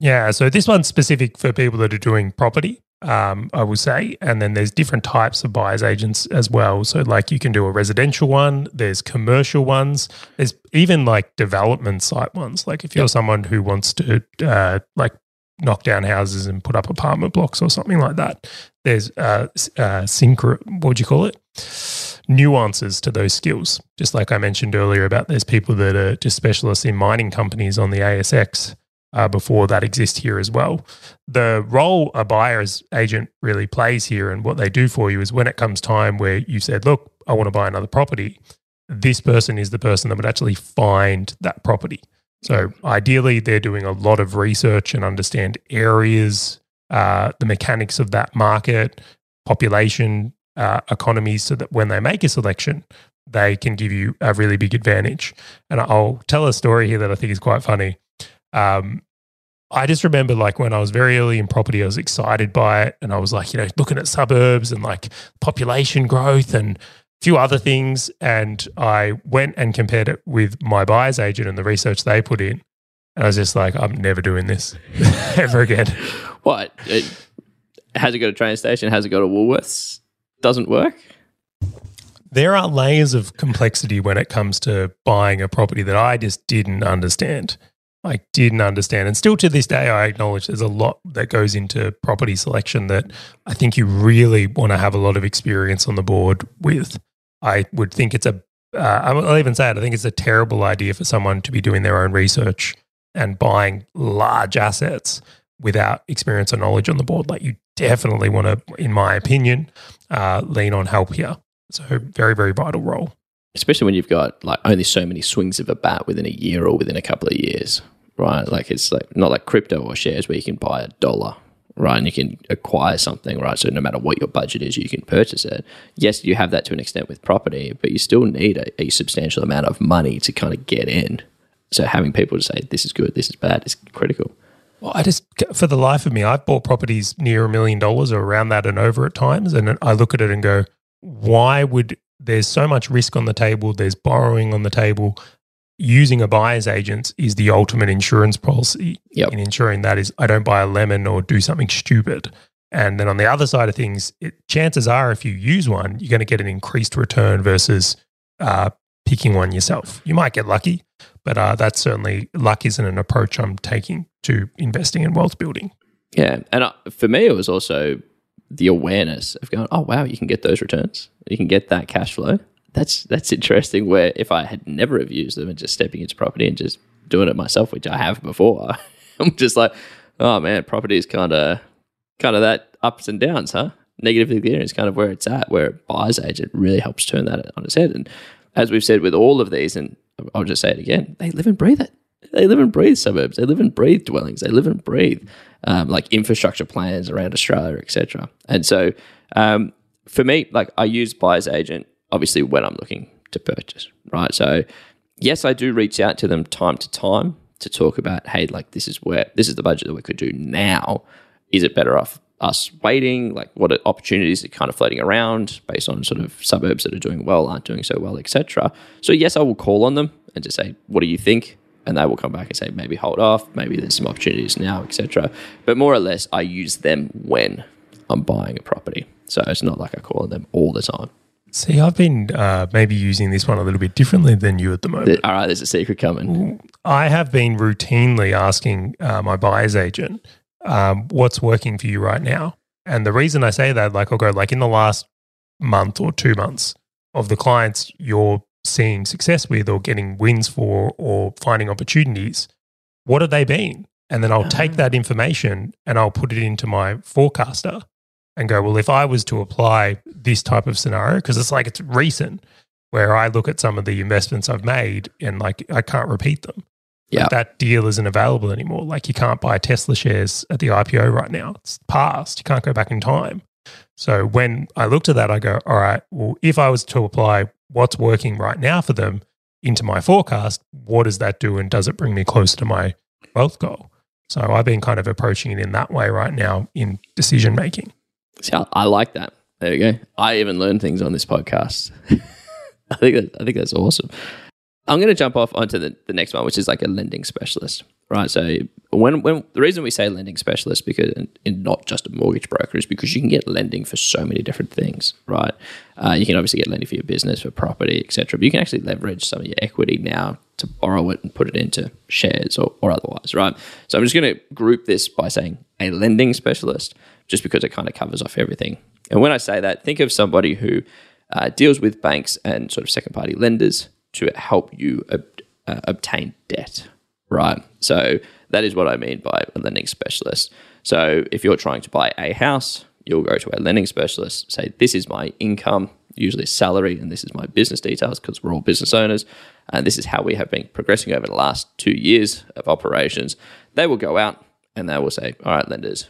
Yeah, so this one's specific for people that are doing property, um, I will say. And then there's different types of buyer's agents as well. So, like, you can do a residential one, there's commercial ones, there's even like development site ones. Like, if you're someone who wants to, uh, like, knock down houses and put up apartment blocks or something like that, there's uh, uh, synchro, what do you call it? Nuances to those skills. Just like I mentioned earlier about there's people that are just specialists in mining companies on the ASX uh, before that exist here as well. The role a buyer's agent really plays here and what they do for you is when it comes time where you said, Look, I want to buy another property, this person is the person that would actually find that property. So ideally, they're doing a lot of research and understand areas, uh, the mechanics of that market, population, uh, economies, so that when they make a selection, they can give you a really big advantage. And I'll tell a story here that I think is quite funny. Um, I just remember like when I was very early in property, I was excited by it. And I was like, you know, looking at suburbs and like population growth and few other things. And I went and compared it with my buyer's agent and the research they put in. And I was just like, I'm never doing this <laughs> ever again. What? It, has it got a train station? Has it got a Woolworths? Doesn't work? There are layers of complexity when it comes to buying a property that I just didn't understand. I didn't understand. And still to this day, I acknowledge there's a lot that goes into property selection that I think you really want to have a lot of experience on the board with. I would think it's a, uh, I'll even say it, I think it's a terrible idea for someone to be doing their own research and buying large assets without experience or knowledge on the board. Like you definitely want to, in my opinion, uh, lean on help here. So very, very vital role. especially when you've got like only so many swings of a bat within a year or within a couple of years, right? Like it's like not like crypto or shares where you can buy a dollar, right? And you can acquire something, right? So no matter what your budget is, you can purchase it. Yes, you have that to an extent with property, but you still need a, a substantial amount of money to kind of get in. So having people to say this is good, this is bad is critical. Well, I just, for the life of me, I've bought properties near a million dollars or around that and over at times. And I look at it and go, why would there's so much risk on the table? There's borrowing on the table. Using a buyer's agent is the ultimate insurance policy Yep. in ensuring that is I don't buy a lemon or do something stupid. And then on the other side of things, it, chances are if you use one, you're going to get an increased return versus uh, picking one yourself. You might get lucky, but uh, that's certainly luck isn't an approach I'm taking to investing in wealth building. Yeah, and uh, for me, it was also the awareness of going, oh wow, you can get those returns, you can get that cash flow. That's that's interesting. Where if I had never have used them and just stepping into property and just doing it myself, which I have before, <laughs> I'm just like, oh man, property is kind of kind of that ups and downs, huh? Negative experience, kind of where it's at, where buyer's agent really helps turn that on its head. And as we've said with all of these, and I'll just say it again, they live and breathe it. They live and breathe suburbs. They live and breathe dwellings. They live and breathe um, like infrastructure plans around Australia, etc. And so, um, for me, like I use buyer's agent obviously when I'm looking to purchase, right? So, yes, I do reach out to them time to time to talk about, hey, like this is where this is the budget that we could do now. Is it better off us waiting? Like, what opportunities are kind of floating around based on sort of suburbs that are doing well, aren't doing so well, etc. So, yes, I will call on them and just say, what do you think? and they will come back and say maybe hold off, maybe there's some opportunities now, etc. But more or less, I use them when I'm buying a property, so it's not like I call on them all the time. See, I've been uh, maybe using this one a little bit differently than you at the moment. All right, there's a secret coming. I have been routinely asking uh, my buyer's agent, um, "What's working for you right now?" And the reason I say that, like, I'll go like in the last month or two months of the clients you're seeing success with or getting wins for or finding opportunities, what have they been? And then I'll take ah. that information and I'll put it into my forecaster and go, well, if I was to apply this type of scenario, because it's like it's recent where I look at some of the investments I've made and like I can't repeat them. Yeah. Like that deal isn't available anymore. Like you can't buy Tesla shares at the IPO right now. It's past. You can't go back in time. So when I looked at that, I go, all right, well, if I was to apply what's working right now for them into my forecast, what does that do? And does it bring me closer to my wealth goal? So I've been kind of approaching it in that way right now in decision making. See, I like that. There you go. I even learned things on this podcast. <laughs> I think that, I think that's awesome. I'm going to jump off onto the, the next one, which is like a lending specialist, right? So when when the reason we say lending specialist because and, not just a mortgage broker is because you can get lending for so many different things, right? Uh, you can obviously get lending for your business, for property, etc. But you can actually leverage some of your equity now to borrow it and put it into shares or, or otherwise, right? So I'm just going to group this by saying a lending specialist, just because it kind of covers off everything. And when I say that, think of somebody who uh, deals with banks and sort of second party lenders to help you ob- uh, obtain debt, right? So that is what I mean by a lending specialist. So if you're trying to buy a house, you'll go to a lending specialist, say, This is my income, usually salary, and this is my business details because we're all business owners. And this is how we have been progressing over the last two years of operations. They will go out and they will say, All right, lenders,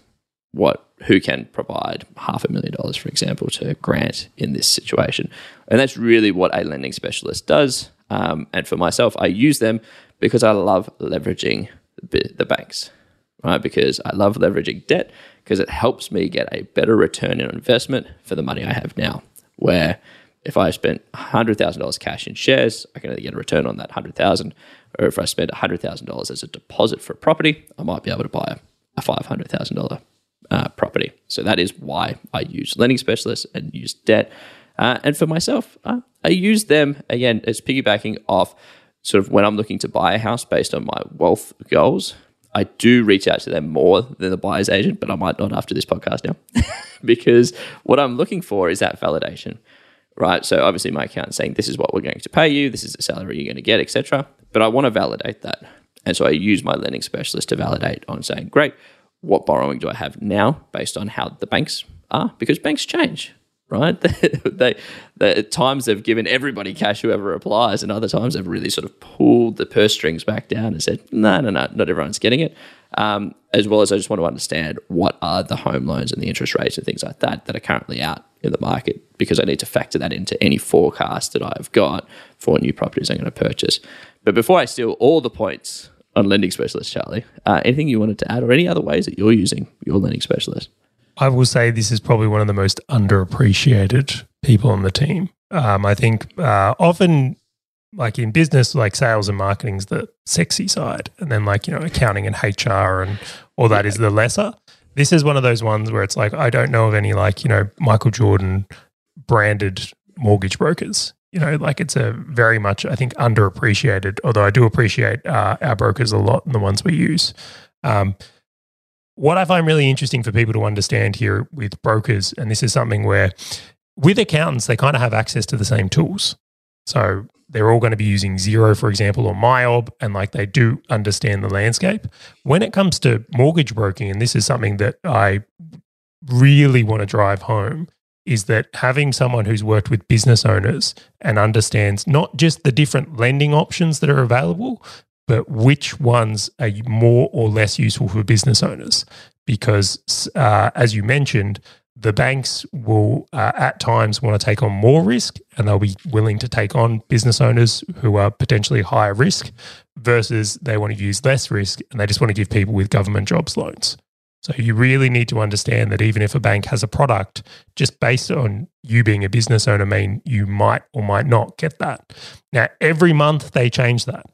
what who can provide half a million dollars, for example, to grant in this situation. And that's really what a lending specialist does. Um, and for myself, I use them because I love leveraging the banks, right? Because I love leveraging debt because it helps me get a better return on investment for the money I have now. Where if I spent $100,000 cash in shares, I can either get a return on that 100000 or if I spend $100,000 as a deposit for a property, I might be able to buy a $500,000 uh, property. So that is why I use lending specialists and use debt. Uh, and for myself, uh, I use them again as piggybacking off sort of when I'm looking to buy a house based on my wealth goals. I do reach out to them more than the buyer's agent, but I might not after this podcast now <laughs> because what I'm looking for is that validation, right? So obviously my account saying this is what we're going to pay you, this is the salary you're going to get, etc. But I want to validate that, and so I use my lending specialist to validate on saying, great, what borrowing do I have now based on how the banks are? Because banks change, right? <laughs> they, they, at times they've given everybody cash whoever applies, and other times they've really sort of pulled the purse strings back down and said, no, no, no, not everyone's getting it. Um, as well as I just want to understand what are the home loans and the interest rates and things like that that are currently out in the market because I need to factor that into any forecast that I've got for new properties I'm going to purchase. But before I steal all the points on lending specialist, Charlie. Uh, anything you wanted to add, or any other ways that you're using your lending specialist? I will say this is probably one of the most underappreciated people on the team. Um, I think uh, often, like in business, like sales and marketing is the sexy side, and then like you know accounting and HR and all that is the lesser. This is one of those ones where it's like I don't know of any like you know Michael Jordan branded mortgage brokers. You know, like it's a very much I think underappreciated. Although I do appreciate uh, our brokers a lot and the ones we use. Um, what I find really interesting for people to understand here with brokers, and this is something where with accountants they kind of have access to the same tools. So they're all going to be using Xero, for example, or MYOB, and like they do understand the landscape. When it comes to mortgage broking, and this is something that I really want to drive home, is that having someone who's worked with business owners and understands not just the different lending options that are available, but which ones are more or less useful for business owners. Because, uh, as you mentioned, the banks will uh, at times want to take on more risk and they'll be willing to take on business owners who are potentially higher risk versus they want to use less risk and they just want to give people with government jobs loans. So you really need to understand that even if a bank has a product, just based on you being a business owner, mean you might or might not get that. Now, every month they change that.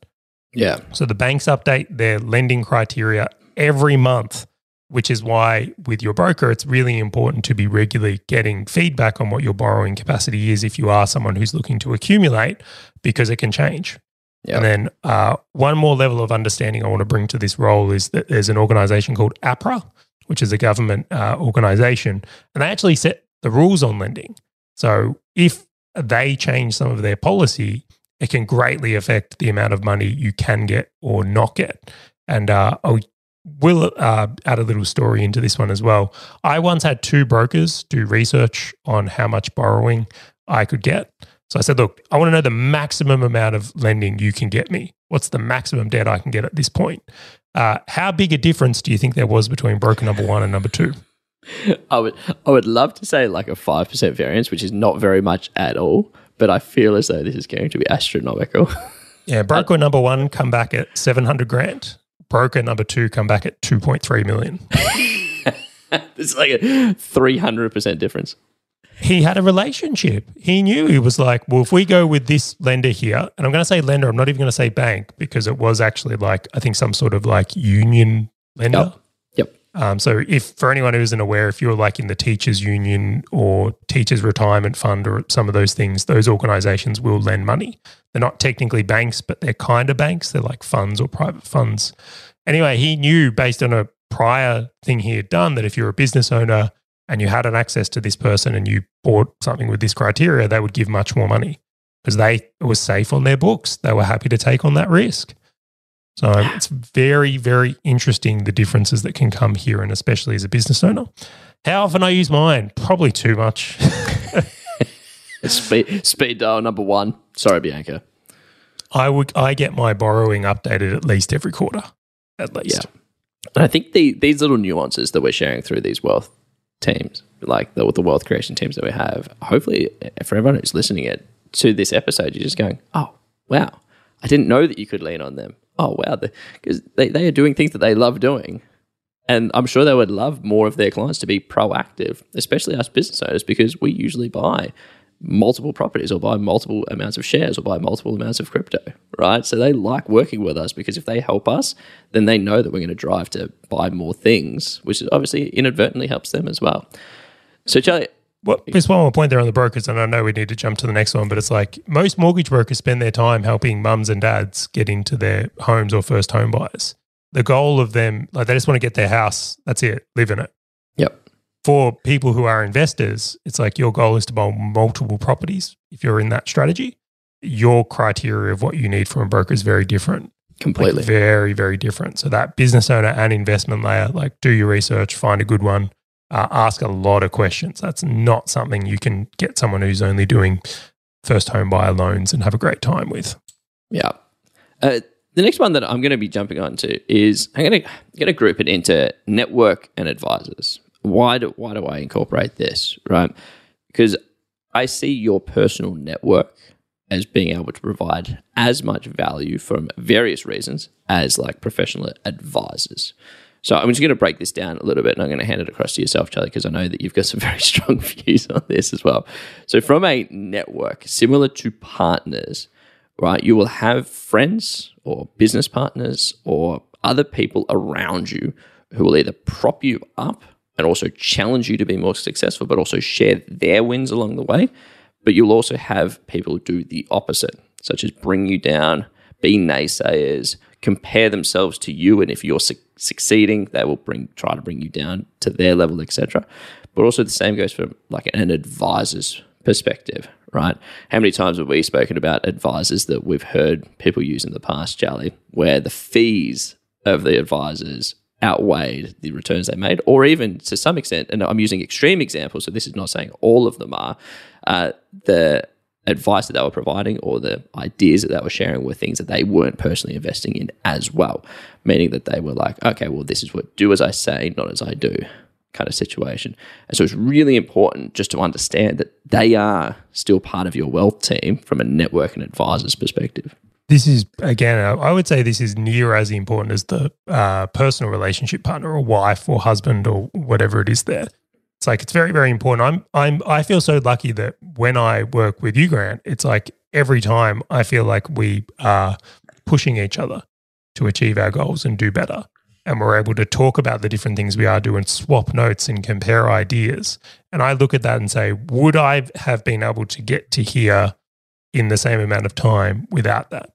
Yeah. So the banks update their lending criteria every month which is why with your broker, it's really important to be regularly getting feedback on what your borrowing capacity is if you are someone who's looking to accumulate, because it can change. Yep. And then uh, one more level of understanding I want to bring to this role is that there's an organization called APRA, which is a government uh, organization, and they actually set the rules on lending. So if they change some of their policy, it can greatly affect the amount of money you can get or not get. And uh, I'll uh, add a little story into this one as well. I once had two brokers do research on how much borrowing I could get. So I said, look, I want to know the maximum amount of lending you can get me. What's the maximum debt I can get at this point? Uh, how big a difference do you think there was between broker number one and number two? I would, I would love to say like a five percent variance, which is not very much at all. But I feel as though this is going to be astronomical. <laughs> yeah, broker number one come back at seven hundred grand broker number two come back at 2.3 million. <laughs> it's like a 300% difference. He had a relationship. He knew he was like, well, if we go with this lender here, and I'm going to say lender, I'm not even going to say bank because it was actually like, I think some sort of like union lender. Yep. yep. Um, so, if for anyone who isn't aware, if you're like in the teachers' union or teachers' retirement fund or some of those things, those organizations will lend money. They're not technically banks, but they're kind of banks. They're like funds or private funds. Anyway, he knew based on a prior thing he had done that if you're a business owner and you had an access to this person and you bought something with this criteria, they would give much more money because they it was safe on their books. They were happy to take on that risk. So it's very, very interesting the differences that can come here, and especially as a business owner. How often I use mine? Probably too much. <laughs> speed, speed dial number one. Sorry, Bianca. I would I get my borrowing updated at least every quarter, at least. Yeah. And I think the, these little nuances that we're sharing through these wealth teams, like the, the wealth creation teams that we have, hopefully for everyone who's listening it to this episode, you're just going, oh, wow, I didn't know that you could lean on them. Oh, wow, because they, they are doing things that they love doing. And I'm sure they would love more of their clients to be proactive, especially us business owners, because we usually buy multiple properties or buy multiple amounts of shares or buy multiple amounts of crypto, right? So they like working with us because if they help us, then they know that we're going to drive to buy more things, which obviously inadvertently helps them as well. So, Charlie. Well, just one more point there on the brokers, and I know we need to jump to the next one, but it's like most mortgage brokers spend their time helping mums and dads get into their homes or first home buyers. The goal of them, like they just want to get their house, that's it, live in it. Yep for people who are investors, it's like your goal is to buy multiple properties. If you're in that strategy, your criteria of what you need from a broker is very different. Completely. Like very, very different. So that business owner and investment layer, like do your research, find a good one, uh, ask a lot of questions. That's not something you can get someone who's only doing first home buyer loans and have a great time with. Yeah. Uh, the next one that I'm going to be jumping onto is I'm going to, going to group it into network and advisors why do why do I incorporate this, right? Because I see your personal network as being able to provide as much value from various reasons as like professional advisors. So I'm just going to break this down a little bit and I'm going to hand it across to yourself, Charlie, because I know that you've got <laughs> some very strong <laughs> views on this as well. So from a network, similar to partners, right, you will have friends or business partners or other people around you who will either prop you up and also challenge you to be more successful, but also share their wins along the way. But you'll also have people do the opposite, such as bring you down, be naysayers, compare themselves to you, and if you're su- succeeding, they will bring try to bring you down to their level, etc. But also the same goes for like an advisor's perspective, right? How many times have we spoken about advisors that we've heard people use in the past, Charlie, where the fees of the advisors outweighed the returns they made, or even to some extent, and I'm using extreme examples, so this is not saying all of them are, uh, the advice that they were providing or the ideas that they were sharing were things that they weren't personally investing in as well, meaning that they were like, okay, well, this is what do as I say, not as I do kind of situation. And so it's really important just to understand that they are still part of your wealth team from a network and advisor's perspective this is again i would say this is near as important as the uh, personal relationship partner or wife or husband or whatever it is there. It's like it's very very important. I'm i'm i feel so lucky that when i work with you grant it's like every time i feel like we are pushing each other to achieve our goals and do better. And we're able to talk about the different things we are doing swap notes and compare ideas. And i look at that and say would i have been able to get to here in the same amount of time without that?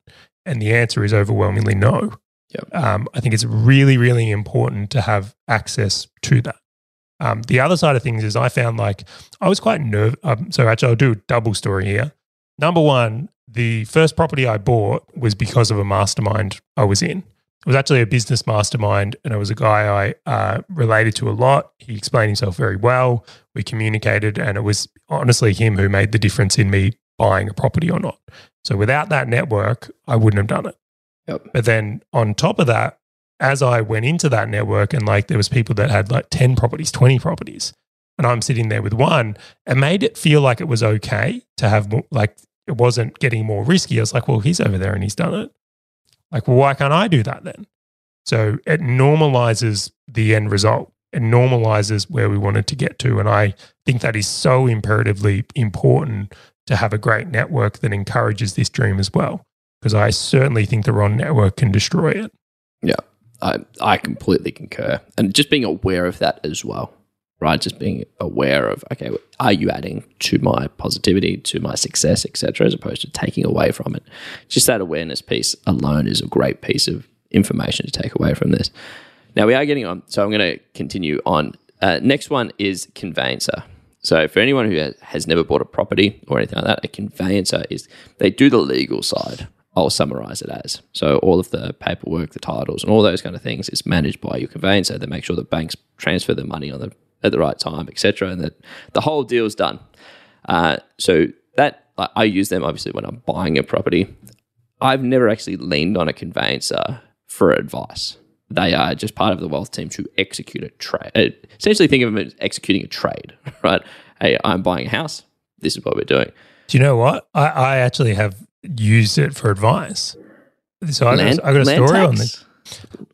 And the answer is overwhelmingly no. Yep. Um, I think it's really, really important to have access to that. Um, the other side of things is I found like I was quite nervous. Um, so actually, I'll do a double story here. Number one, the first property I bought was because of a mastermind I was in. It was actually a business mastermind, and it was a guy I uh, related to a lot. He explained himself very well. We communicated, and it was honestly him who made the difference in me buying a property or not. So without that network, I wouldn't have done it. Yep. But then on top of that, as I went into that network and like there was people that had like 10 properties, 20 properties, and I'm sitting there with one, it made it feel like it was okay to have like it wasn't getting more risky. I was like, well, he's over there and he's done it. Like, well, why can't I do that then? So it normalizes the end result. It normalizes where we wanted to get to. And I think that is so imperatively important to have a great network that encourages this dream as well. Because I certainly think the wrong network can destroy it. Yeah, I, I completely concur. And just being aware of that as well, right? Just being aware of, okay, are you adding to my positivity, to my success, etc., as opposed to taking away from it? Just that awareness piece alone is a great piece of information to take away from this. Now we are getting on, so I'm going to continue on. Uh, next one is conveyancer. So, for anyone who has never bought a property or anything like that, a conveyancer is they do the legal side. I'll summarize it as so all of the paperwork, the titles, and all those kind of things is managed by your conveyancer. They make sure the banks transfer the money on the at the right time, etc., and that the whole deal's done. Uh, so that I use them obviously when I'm buying a property. I've never actually leaned on a conveyancer for advice. They are just part of the wealth team to execute a trade. Uh, essentially, think of them as executing a trade, <laughs> right? Hey, I'm buying a house. This is what we're doing. Do you know what? I, I actually have used it for advice. So I, land, got, I got a story tax? on this.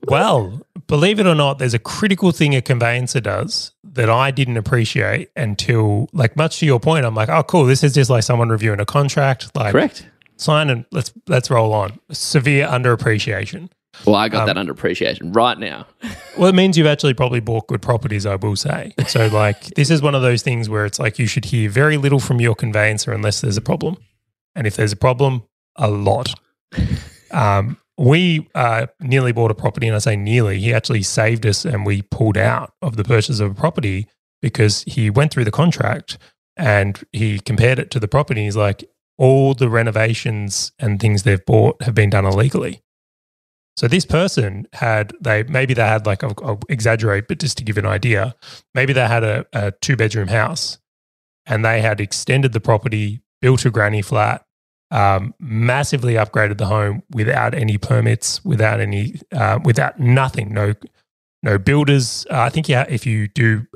Well, believe it or not, there's a critical thing a conveyancer does that I didn't appreciate until, like, much to your point, I'm like, oh, cool. This is just like someone reviewing a contract. Like, correct. Sign and let's let's roll on. Severe underappreciation. Well, I got um, that under appreciation right now. <laughs> well, it means you've actually probably bought good properties, I will say. So, like, this is one of those things where it's like you should hear very little from your conveyancer unless there's a problem. And if there's a problem, a lot. Um, we uh, nearly bought a property, and I say nearly, he actually saved us and we pulled out of the purchase of a property because he went through the contract and he compared it to the property. He's like, all the renovations and things they've bought have been done illegally. So this person had they maybe they had like I'll, I'll exaggerate, but just to give an idea, maybe they had a, a two bedroom house, and they had extended the property, built a granny flat, um, massively upgraded the home without any permits, without any, uh, without nothing, no, no builders. Uh, I think yeah, if you do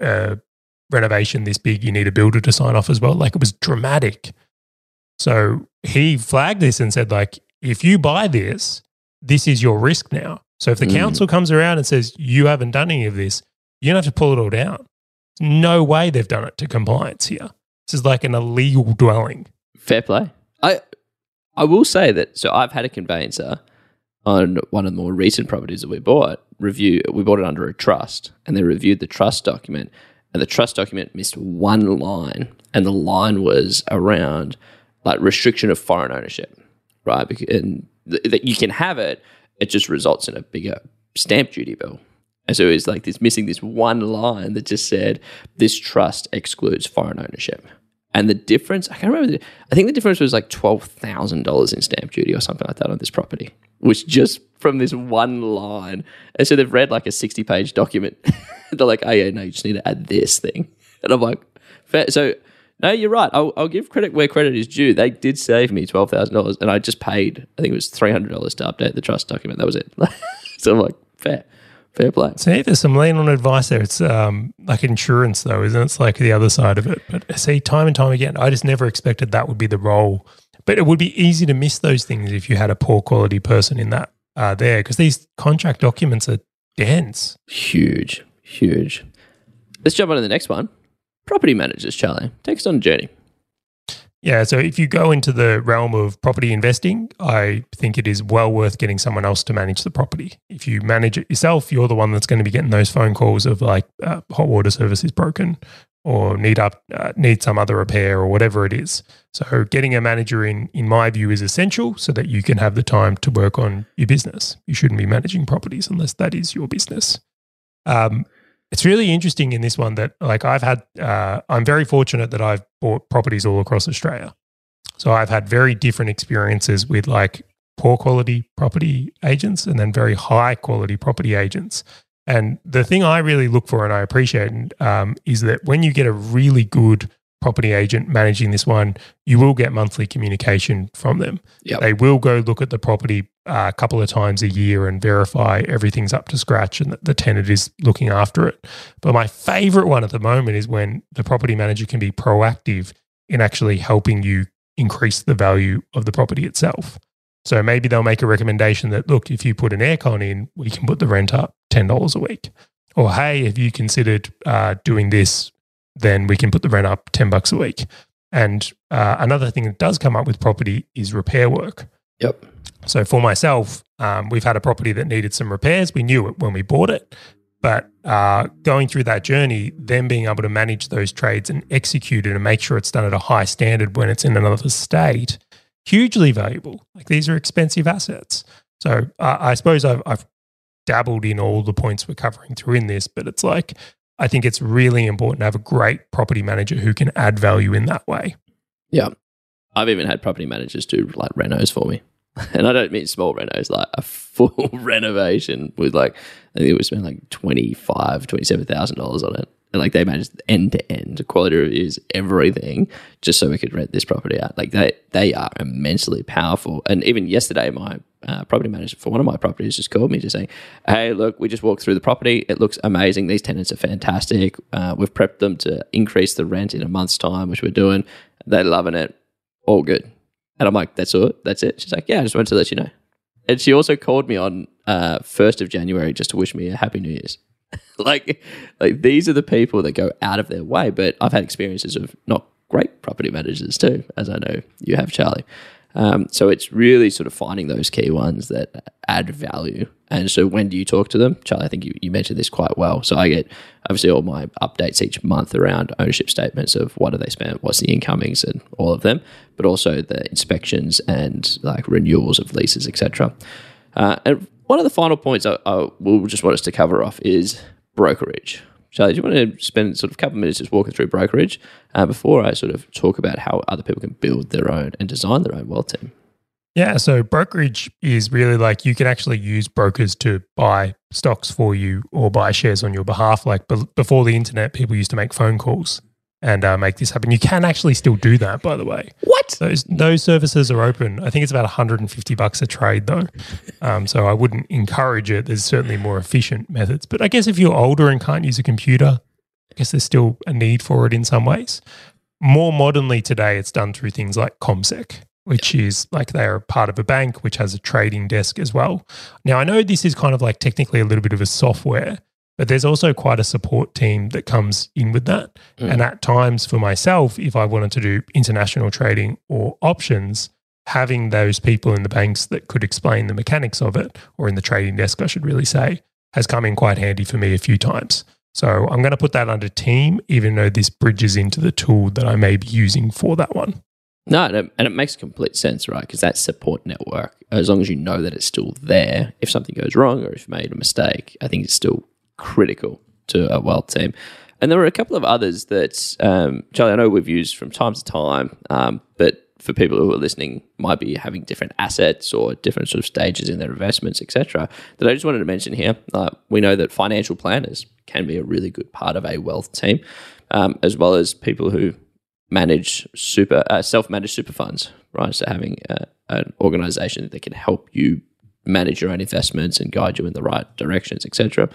renovation this big, you need a builder to sign off as well. Like it was dramatic. So he flagged this and said, like, if you buy this, this is your risk now. So if the mm. council comes around and says you haven't done any of this, you don't have to pull it all down. There's no way they've done it to compliance here. This is like an illegal dwelling. Fair play. I I will say that so I've had a conveyancer on one of the more recent properties that we bought, review we bought it under a trust, and they reviewed the trust document, and the trust document missed one line, and the line was around like restriction of foreign ownership, right? And that you can have it, it just results in a bigger stamp duty bill. And so it's like this missing this one line that just said this trust excludes foreign ownership. And the difference, I can't remember, The, I think the difference was like $12,000 in stamp duty or something like that on this property, which just from this one line. And so they've read like a 60 page document. <laughs> They're like, oh, yeah, no, you just need to add this thing. And I'm like, fair. so no, you're right. I'll, I'll, give credit where credit is due. They did save me $12,000 and I just paid, I think it was $300 to update the trust document. That was it. <laughs> so I'm like, fair. Fair play. See, there's some lean on advice there. It's um, like insurance, though, isn't it? It's like the other side of it. But see, time and time again, I just never expected that would be the role. But it would be easy to miss those things if you had a poor quality person in that uh, there, because these contract documents are dense. Huge, huge. Let's jump on to the next one. Property managers, Charlie. Take us on a journey. Yeah, so if you go into the realm of property investing, I think it is well worth getting someone else to manage the property. If you manage it yourself, you're the one that's going to be getting those phone calls of like uh, hot water service is broken or need up uh, need some other repair or whatever it is. So getting a manager in in my view is essential so that you can have the time to work on your business. You shouldn't be managing properties unless that is your business. Um, it's really interesting in this one that like I've had uh, I'm very fortunate that I've bought properties all across Australia. So I've had very different experiences with like poor quality property agents and then very high quality property agents. And the thing I really look for and I appreciate um, is that when you get a really good property agent managing this one, you will get monthly communication from them. Yep. They will go look at the property uh, a couple of times a year and verify everything's up to scratch and that the tenant is looking after it. But my favorite one at the moment is when the property manager can be proactive in actually helping you increase the value of the property itself. So maybe they'll make a recommendation that, look, if you put an aircon in, we can put the rent up $10 a week. Or, hey, have you considered uh, doing this, then we can put the rent up 10 bucks a week. And uh, another thing that does come up with property is repair work. Yep. So for myself, um, we've had a property that needed some repairs. We knew it when we bought it, but uh, going through that journey, then being able to manage those trades and execute it and make sure it's done at a high standard when it's in another state, hugely valuable. Like these are expensive assets. So uh, I suppose I've, I've dabbled in all the points we're covering through in this, but it's like I think it's really important to have a great property manager who can add value in that way. Yeah. I've even had property managers do like renos for me. <laughs> And I don't mean small renos, like a full <laughs> renovation with like, I think it was spent like $25,000, $27,000 on it. Like they managed end to end quality reviews, everything, just so we could rent this property out. Like they they are immensely powerful. And even yesterday, my uh, property manager for one of my properties just called me just saying, "Hey, look, we just walked through the property. It looks amazing. These tenants are fantastic. Uh, we've prepped them to increase the rent in a month's time, which we're doing. They're loving it. All good." And I'm like, "That's all. That's it." She's like, "Yeah, I just wanted to let you know." And she also called me on uh, first of January just to wish me a happy New Year's. <laughs> like, like these are the people that go out of their way. But I've had experiences of not great property managers too, as I know you have, Charlie. Um, so it's really sort of finding those key ones that add value. And so when do you talk to them? Charlie, I think you, you mentioned this quite well. So I get obviously all my updates each month around ownership statements of what do they spend, what's the incomings and all of them, but also the inspections and like renewals of leases, etc. Uh, and one of the final points I, I will just want us to cover off is brokerage. Charlie, do you want to spend sort of a couple of minutes just walking through brokerage uh, before I sort of talk about how other people can build their own and design their own wealth team? Yeah, so brokerage is really like you can actually use brokers to buy stocks for you or buy shares on your behalf. Like be- before the internet, people used to make phone calls and uh, make this happen. You can actually still do that, by the way. What? Those those services are open. I think it's about 150 bucks a trade, though. Um, so I wouldn't encourage it. There's certainly more efficient methods. But I guess if you're older and can't use a computer, I guess there's still a need for it in some ways. More modernly today, it's done through things like CommSec, which is like they are part of a bank which has a trading desk as well. Now I know this is kind of like technically a little bit of a software but there's also quite a support team that comes in with that. Mm. And at times for myself, if I wanted to do international trading or options, having those people in the banks that could explain the mechanics of it, or in the trading desk, I should really say, has come in quite handy for me a few times. So I'm going to put that under team, even though this bridges into the tool that I may be using for that one. No, and it, makes complete sense, right? Because that support network, as long as you know that it's still there, if something goes wrong or if you made a mistake, I think it's still critical to a wealth team. And there were a couple of others that, um, Charlie, I know we've used from time to time, um, but for people who are listening, might be having different assets or different sort of stages in their investments, etc. That I just wanted to mention here. Uh, we know that financial planners can be a really good part of a wealth team, um, as well as people who manage super uh, self-managed super funds, right? So having a, an organization that can help you manage your own investments and guide you in the right directions, etc.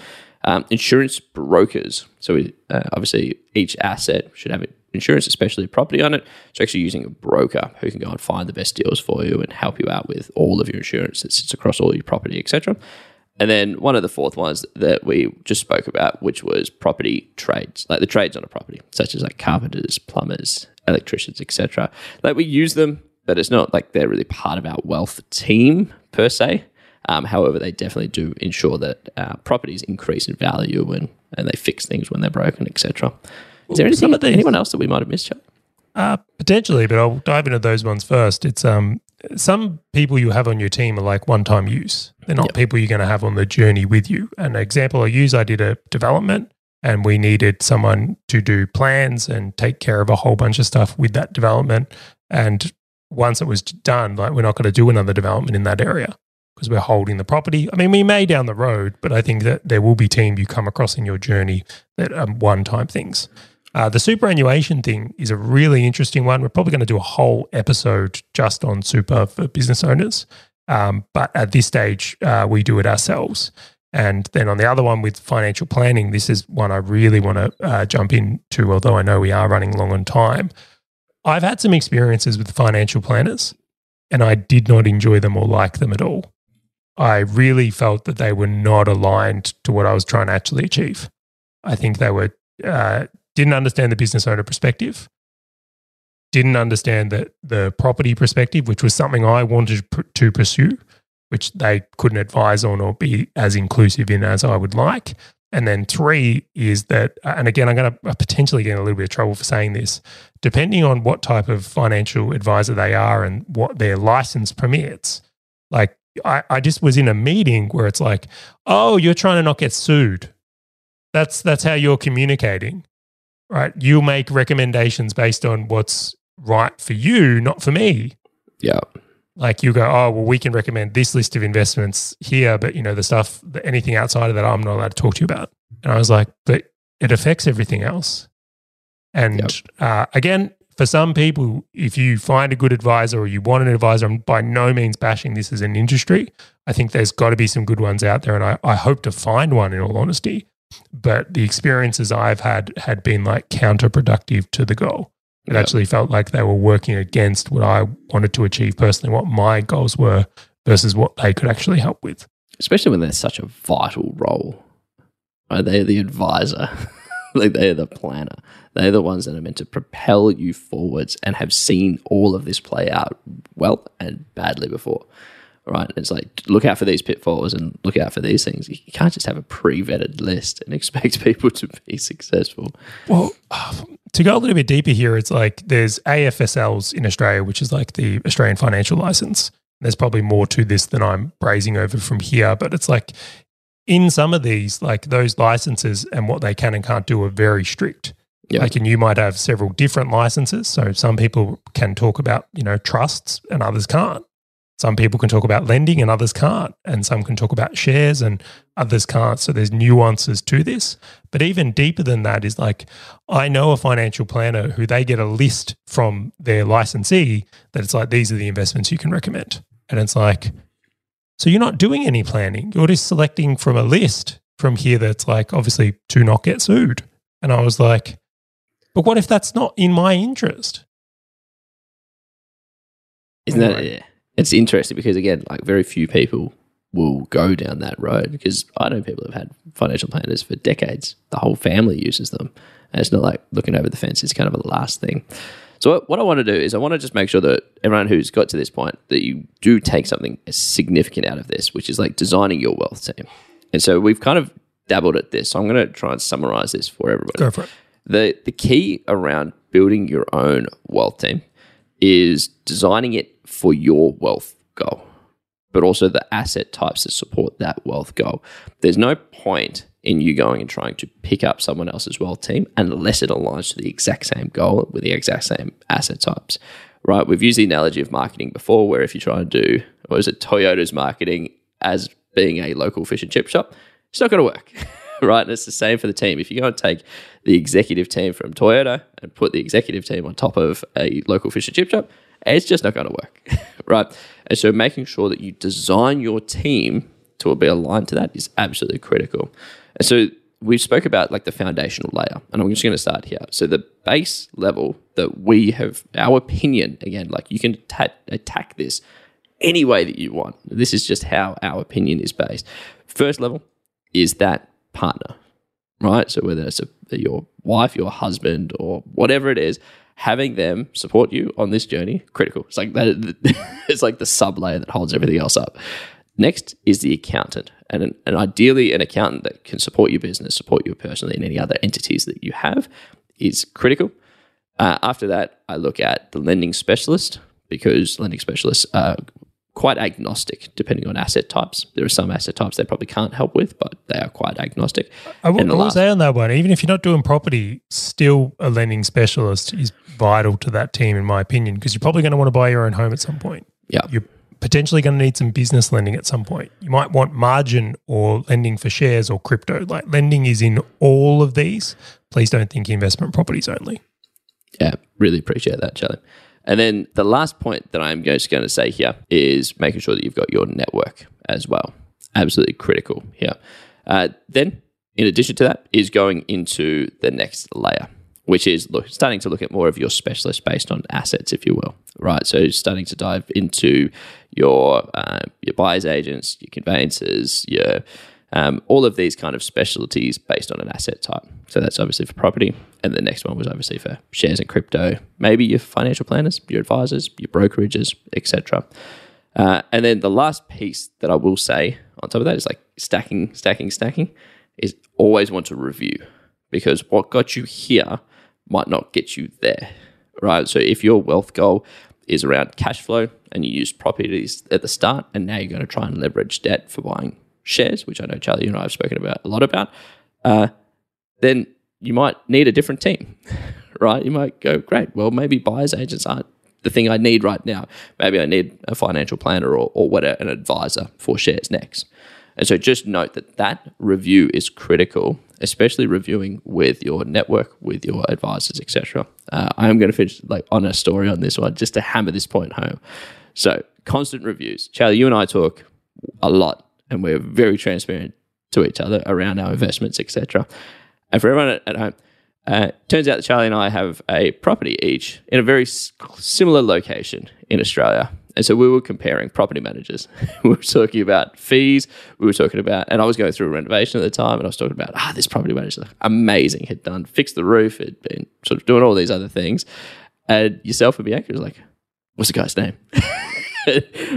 Um, insurance brokers. So we, uh, obviously, each asset should have insurance, especially property on it. So actually using a broker who can go and find the best deals for you and help you out with all of your insurance that sits across all your property, etc. And then one of the fourth ones that we just spoke about, which was property trades, like the trades on a property, such as like carpenters, plumbers, electricians, etc. Like we use them, but it's not like they're really part of our wealth team per se. Um, however, they definitely do ensure that uh, properties increase in value and, and they fix things when they're broken, etc. Is there anything, anyone else that we might have missed? Chuck? Uh, potentially, but I'll dive into those ones first. It's um some people you have on your team are like one time use. They're not yep. people you're going to have on the journey with you. An example I use, I did a development and we needed someone to do plans and take care of a whole bunch of stuff with that development. And once it was done, like we're not going to do another development in that area because we're holding the property. I mean, we may down the road, but I think that there will be team you come across in your journey that are one time things. Uh, the superannuation thing is a really interesting one. We're probably going to do a whole episode just on super for business owners. Um, but at this stage, uh, we do it ourselves. And then on the other one with financial planning, this is one I really want to uh, jump into, although I know we are running long on time. I've had some experiences with financial planners, and I did not enjoy them or like them at all. I really felt that they were not aligned to what I was trying to actually achieve. I think they were uh, didn't understand the business owner perspective, didn't understand that the property perspective, which was something I wanted to pursue, which they couldn't advise on or be as inclusive in as I would like. And then three is that, uh, and again, I'm going to potentially get in a little bit of trouble for saying this, depending on what type of financial advisor they are and what their license permits. Like, I, I just was in a meeting where it's like, oh, you're trying to not get sued. That's that's how you're communicating right? You make recommendations based on what's right for you, not for me. Yeah. Like you go, oh, well, we can recommend this list of investments here, but you know, the stuff, anything outside of that, I'm not allowed to talk to you about. And I was like, but it affects everything else. And yep. uh, again, for some people, if you find a good advisor or you want an advisor, I'm by no means bashing this as an industry. I think there's got to be some good ones out there. And I, I hope to find one in all honesty but the experiences I've had had been like counterproductive to the goal. It yep. actually felt like they were working against what I wanted to achieve personally, what my goals were versus what they could actually help with. Especially when they're such a vital role. Right? They're the advisor. <laughs> <laughs> like they're the planner. They're the ones that are meant to propel you forwards and have seen all of this play out well and badly before right? It's like look out for these pitfalls and look out for these things. You can't just have a pre-vetted list and <laughs> expect people to be successful. Well, <sighs> to go a little bit deeper here, it's like there's AFSLs in Australia, which is like the Australian financial license. There's probably more to this than I'm brazing over from here, but it's like in some of these, like those licenses and what they can and can't do are very strict. Yep. Like, and you might have several different licenses. So some people can talk about, you know, trusts and others can't. Some people can talk about lending and others can't. And some can talk about shares and others can't. So there's nuances to this. But even deeper than that is like, I know a financial planner who they get a list from their licensee that it's like, these are the investments you can recommend. And it's like, so you're not doing any planning. You're just selecting from a list from here that's like, obviously, to not get sued. And I was like, but what if that's not in my interest? Isn't that, yeah it's interesting because again, like very few people will go down that road because I know people have had financial planners for decades. The whole family uses them. And it's not like looking over the fence, it's kind of a last thing. So what, I want to do is I want to just make sure that everyone who's got to this point that you do take something significant out of this, which is like designing your wealth team. And so we've kind of dabbled at this. So I'm going to try and summarize this for everybody. Go for it. The the key around building your own wealth team is designing it for your wealth goal, but also the asset types that support that wealth goal. There's no point in you going and trying to pick up someone else's wealth team unless it aligns to the exact same goal with the exact same asset types. Right? We've used the analogy of marketing before, where if you try and do, what is it, Toyota's marketing as being a local fish and chip shop, it's not going to work. <laughs> right? And it's the same for the team. If you go and take the executive team from Toyota and put the executive team on top of a local fish and chip shop, it's just not going to work, <laughs> right? And so making sure that you design your team to be aligned to that is absolutely critical. And so we spoke about like the foundational layer, and I'm just going to start here. So the base level that we have, our opinion, again, like you can ta- attack this any way that you want. This is just how our opinion is based. First level is that partner, right? So whether it's a, your wife, your husband, or whatever it is, having them support you on this journey critical. It's like that. <laughs> It's like the sub layer that holds everything else up. Next is the accountant, and, an, and ideally an accountant that can support your business, support you personally, and any other entities that you have is critical. Uh, after that, I look at the lending specialist because lending specialists are quite agnostic depending on asset types. There are some asset types they probably can't help with, but they are quite agnostic. I will, I will say on that one, even if you're not doing property, still a lending specialist is vital to that team, in my opinion, because you're probably going to want to buy your own home at some point. Yeah. You're potentially going to need some business lending at some point. You might want margin or lending for shares or crypto. Like lending is in all of these. Please don't think investment properties only. Yeah, really appreciate that, Charlie. And then the last point that I'm just going to say here is making sure that you've got your network as well. Absolutely critical here. Uh, then, in addition to that, is going into the next layer, which is look, starting to look at more of your specialist based on assets, if you will. Right. So, starting to dive into your uh, your buyers agents, your conveyancers, your um, all of these kind of specialties based on an asset type. So that's obviously for property. And the next one was obviously for shares and crypto, maybe your financial planners, your advisors, your brokerages, etc. Uh, and then the last piece that I will say on top of that is like stacking, stacking, stacking is always want to review because what got you here might not get you there, right? So if your wealth goal is around cash flow and you used properties at the start and now you're going to try and leverage debt for buying shares, which I know Charlie and I have spoken about a lot about, uh, then you might need a different team, <laughs> right? You might go, great, well, maybe buyer's agents aren't the thing I need right now. Maybe I need a financial planner or, or whatever, an advisor for shares next. And so just note that that review is critical, especially reviewing with your network, with your advisors, etc. Uh, I am going to finish like on a story on this one just to hammer this point home. So constant reviews. Charlie, you and I talk a lot, and we're very transparent to each other around our investments, etc. And for everyone at, home, uh, turns out that Charlie and I have a property each in a very similar location in Australia. And so we were comparing property managers. <laughs> we were talking about fees. We were talking about, and I was going through a renovation at the time, and I was talking about, ah, this property manager, amazing, had done, fixed the roof, had been sort of doing all these other things. And yourself and Bianca was like, what's the guy's name?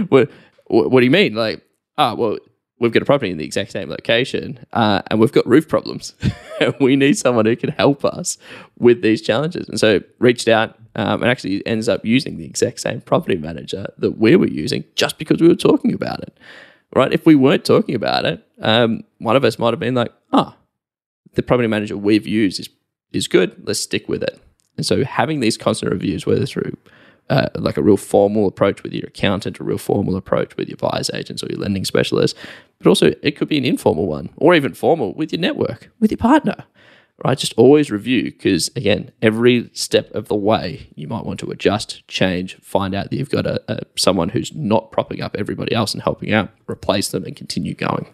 <laughs> what, what do you mean? Like, ah, well, we've got a property in the exact same location uh, and we've got roof problems. <laughs> we need someone who can help us with these challenges. And so reached out um, and actually ends up using the exact same property manager that we were using just because we were talking about it. Right? If we weren't talking about it, um, one of us might have been like, ah, the property manager we've used is, is good. Let's stick with it. And so having these constant reviews, whether through uh, like a real formal approach with your accountant, a real formal approach with your buyer's agents or your lending specialist, but also it could be an informal one or even formal with your network, with your partner, right? Just always review because, again, every step of the way you might want to adjust, change, find out that you've got a, a someone who's not propping up everybody else and helping out, replace them and continue going.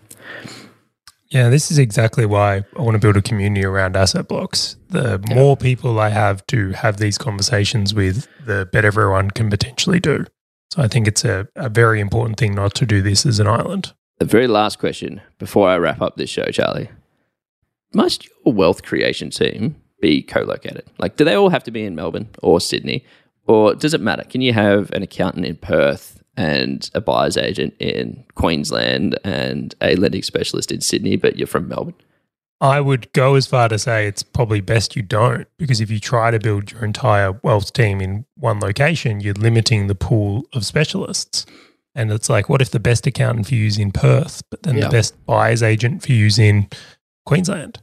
Yeah, this is exactly why I want to build a community around asset blocks. The more people I have to have these conversations with, the better everyone can potentially do. So I think it's a, a very important thing not to do this as an island. The very last question before I wrap up this show, Charlie. Must your wealth creation team be be co-located? Like, do they all have to be in Melbourne or Sydney, or does it matter? Can you have an accountant in Perth and a buyer's agent in Queensland and a lending specialist in Sydney, but you're from Melbourne? I would go as far to say it's probably best you don't, because if you try to build your entire wealth team in one location, you're limiting the pool of specialists. And it's like, what if the best accountant for you is in Perth, but then Yeah. the best buyer's agent for you is in Queensland?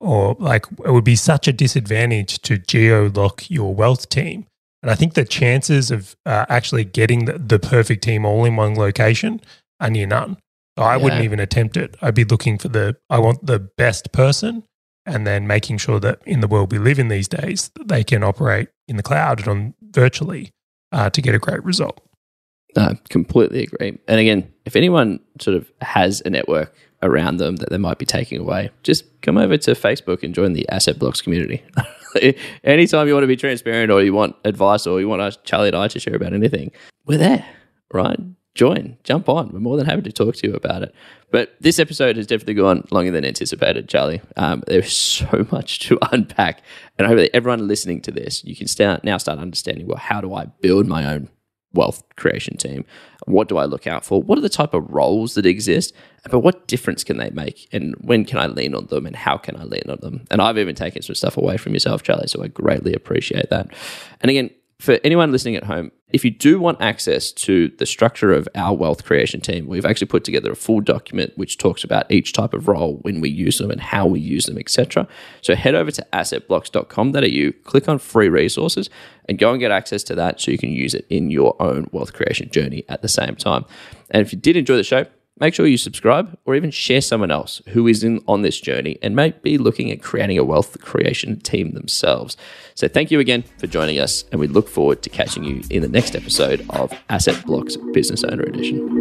Or like, it would be such a disadvantage to geo lock your wealth team. And I think the chances of uh, actually getting the, the perfect team all in one location are near none. I wouldn't even attempt it. I'd be looking for the, I want the best person and then making sure that in the world we live in these days, they can operate in the cloud and on virtually uh, to get a great result. No, completely agree. And again, if anyone sort of has a network around them that they might be taking away, just come over to Facebook and join the Asset Blocks community. <laughs> <laughs> Anytime you want to be transparent or you want advice or you want Charlie and I to share about anything, we're there, right? Join, jump on. We're more than happy to talk to you about it. But this episode has definitely gone longer than anticipated, Charlie. Um, there's so <laughs> much to unpack. And hopefully, everyone listening to this, you can start now start understanding well, how do I build my own wealth creation team? What do I look out for? What are the type of roles that exist? But what difference can they make? And when can I lean on them? And how can I lean on them? And I've even taken some stuff away from yourself, Charlie. So I greatly appreciate that. And again, for anyone listening at home, if you do want access to the structure of our wealth creation team, we've actually put together a full document which talks about each type of role, when we use them and how we use them, etc. So head over to assetblocks.com.au, click on free resources, and go and get access to that so you can use it in your own wealth creation journey at the same time. And if you did enjoy the show, make sure you subscribe or even share someone else who is in on this journey and may be looking at creating a wealth creation team themselves. So thank you again for joining us, and we look forward to catching you in the next episode of Asset Blocks Business Owner Edition.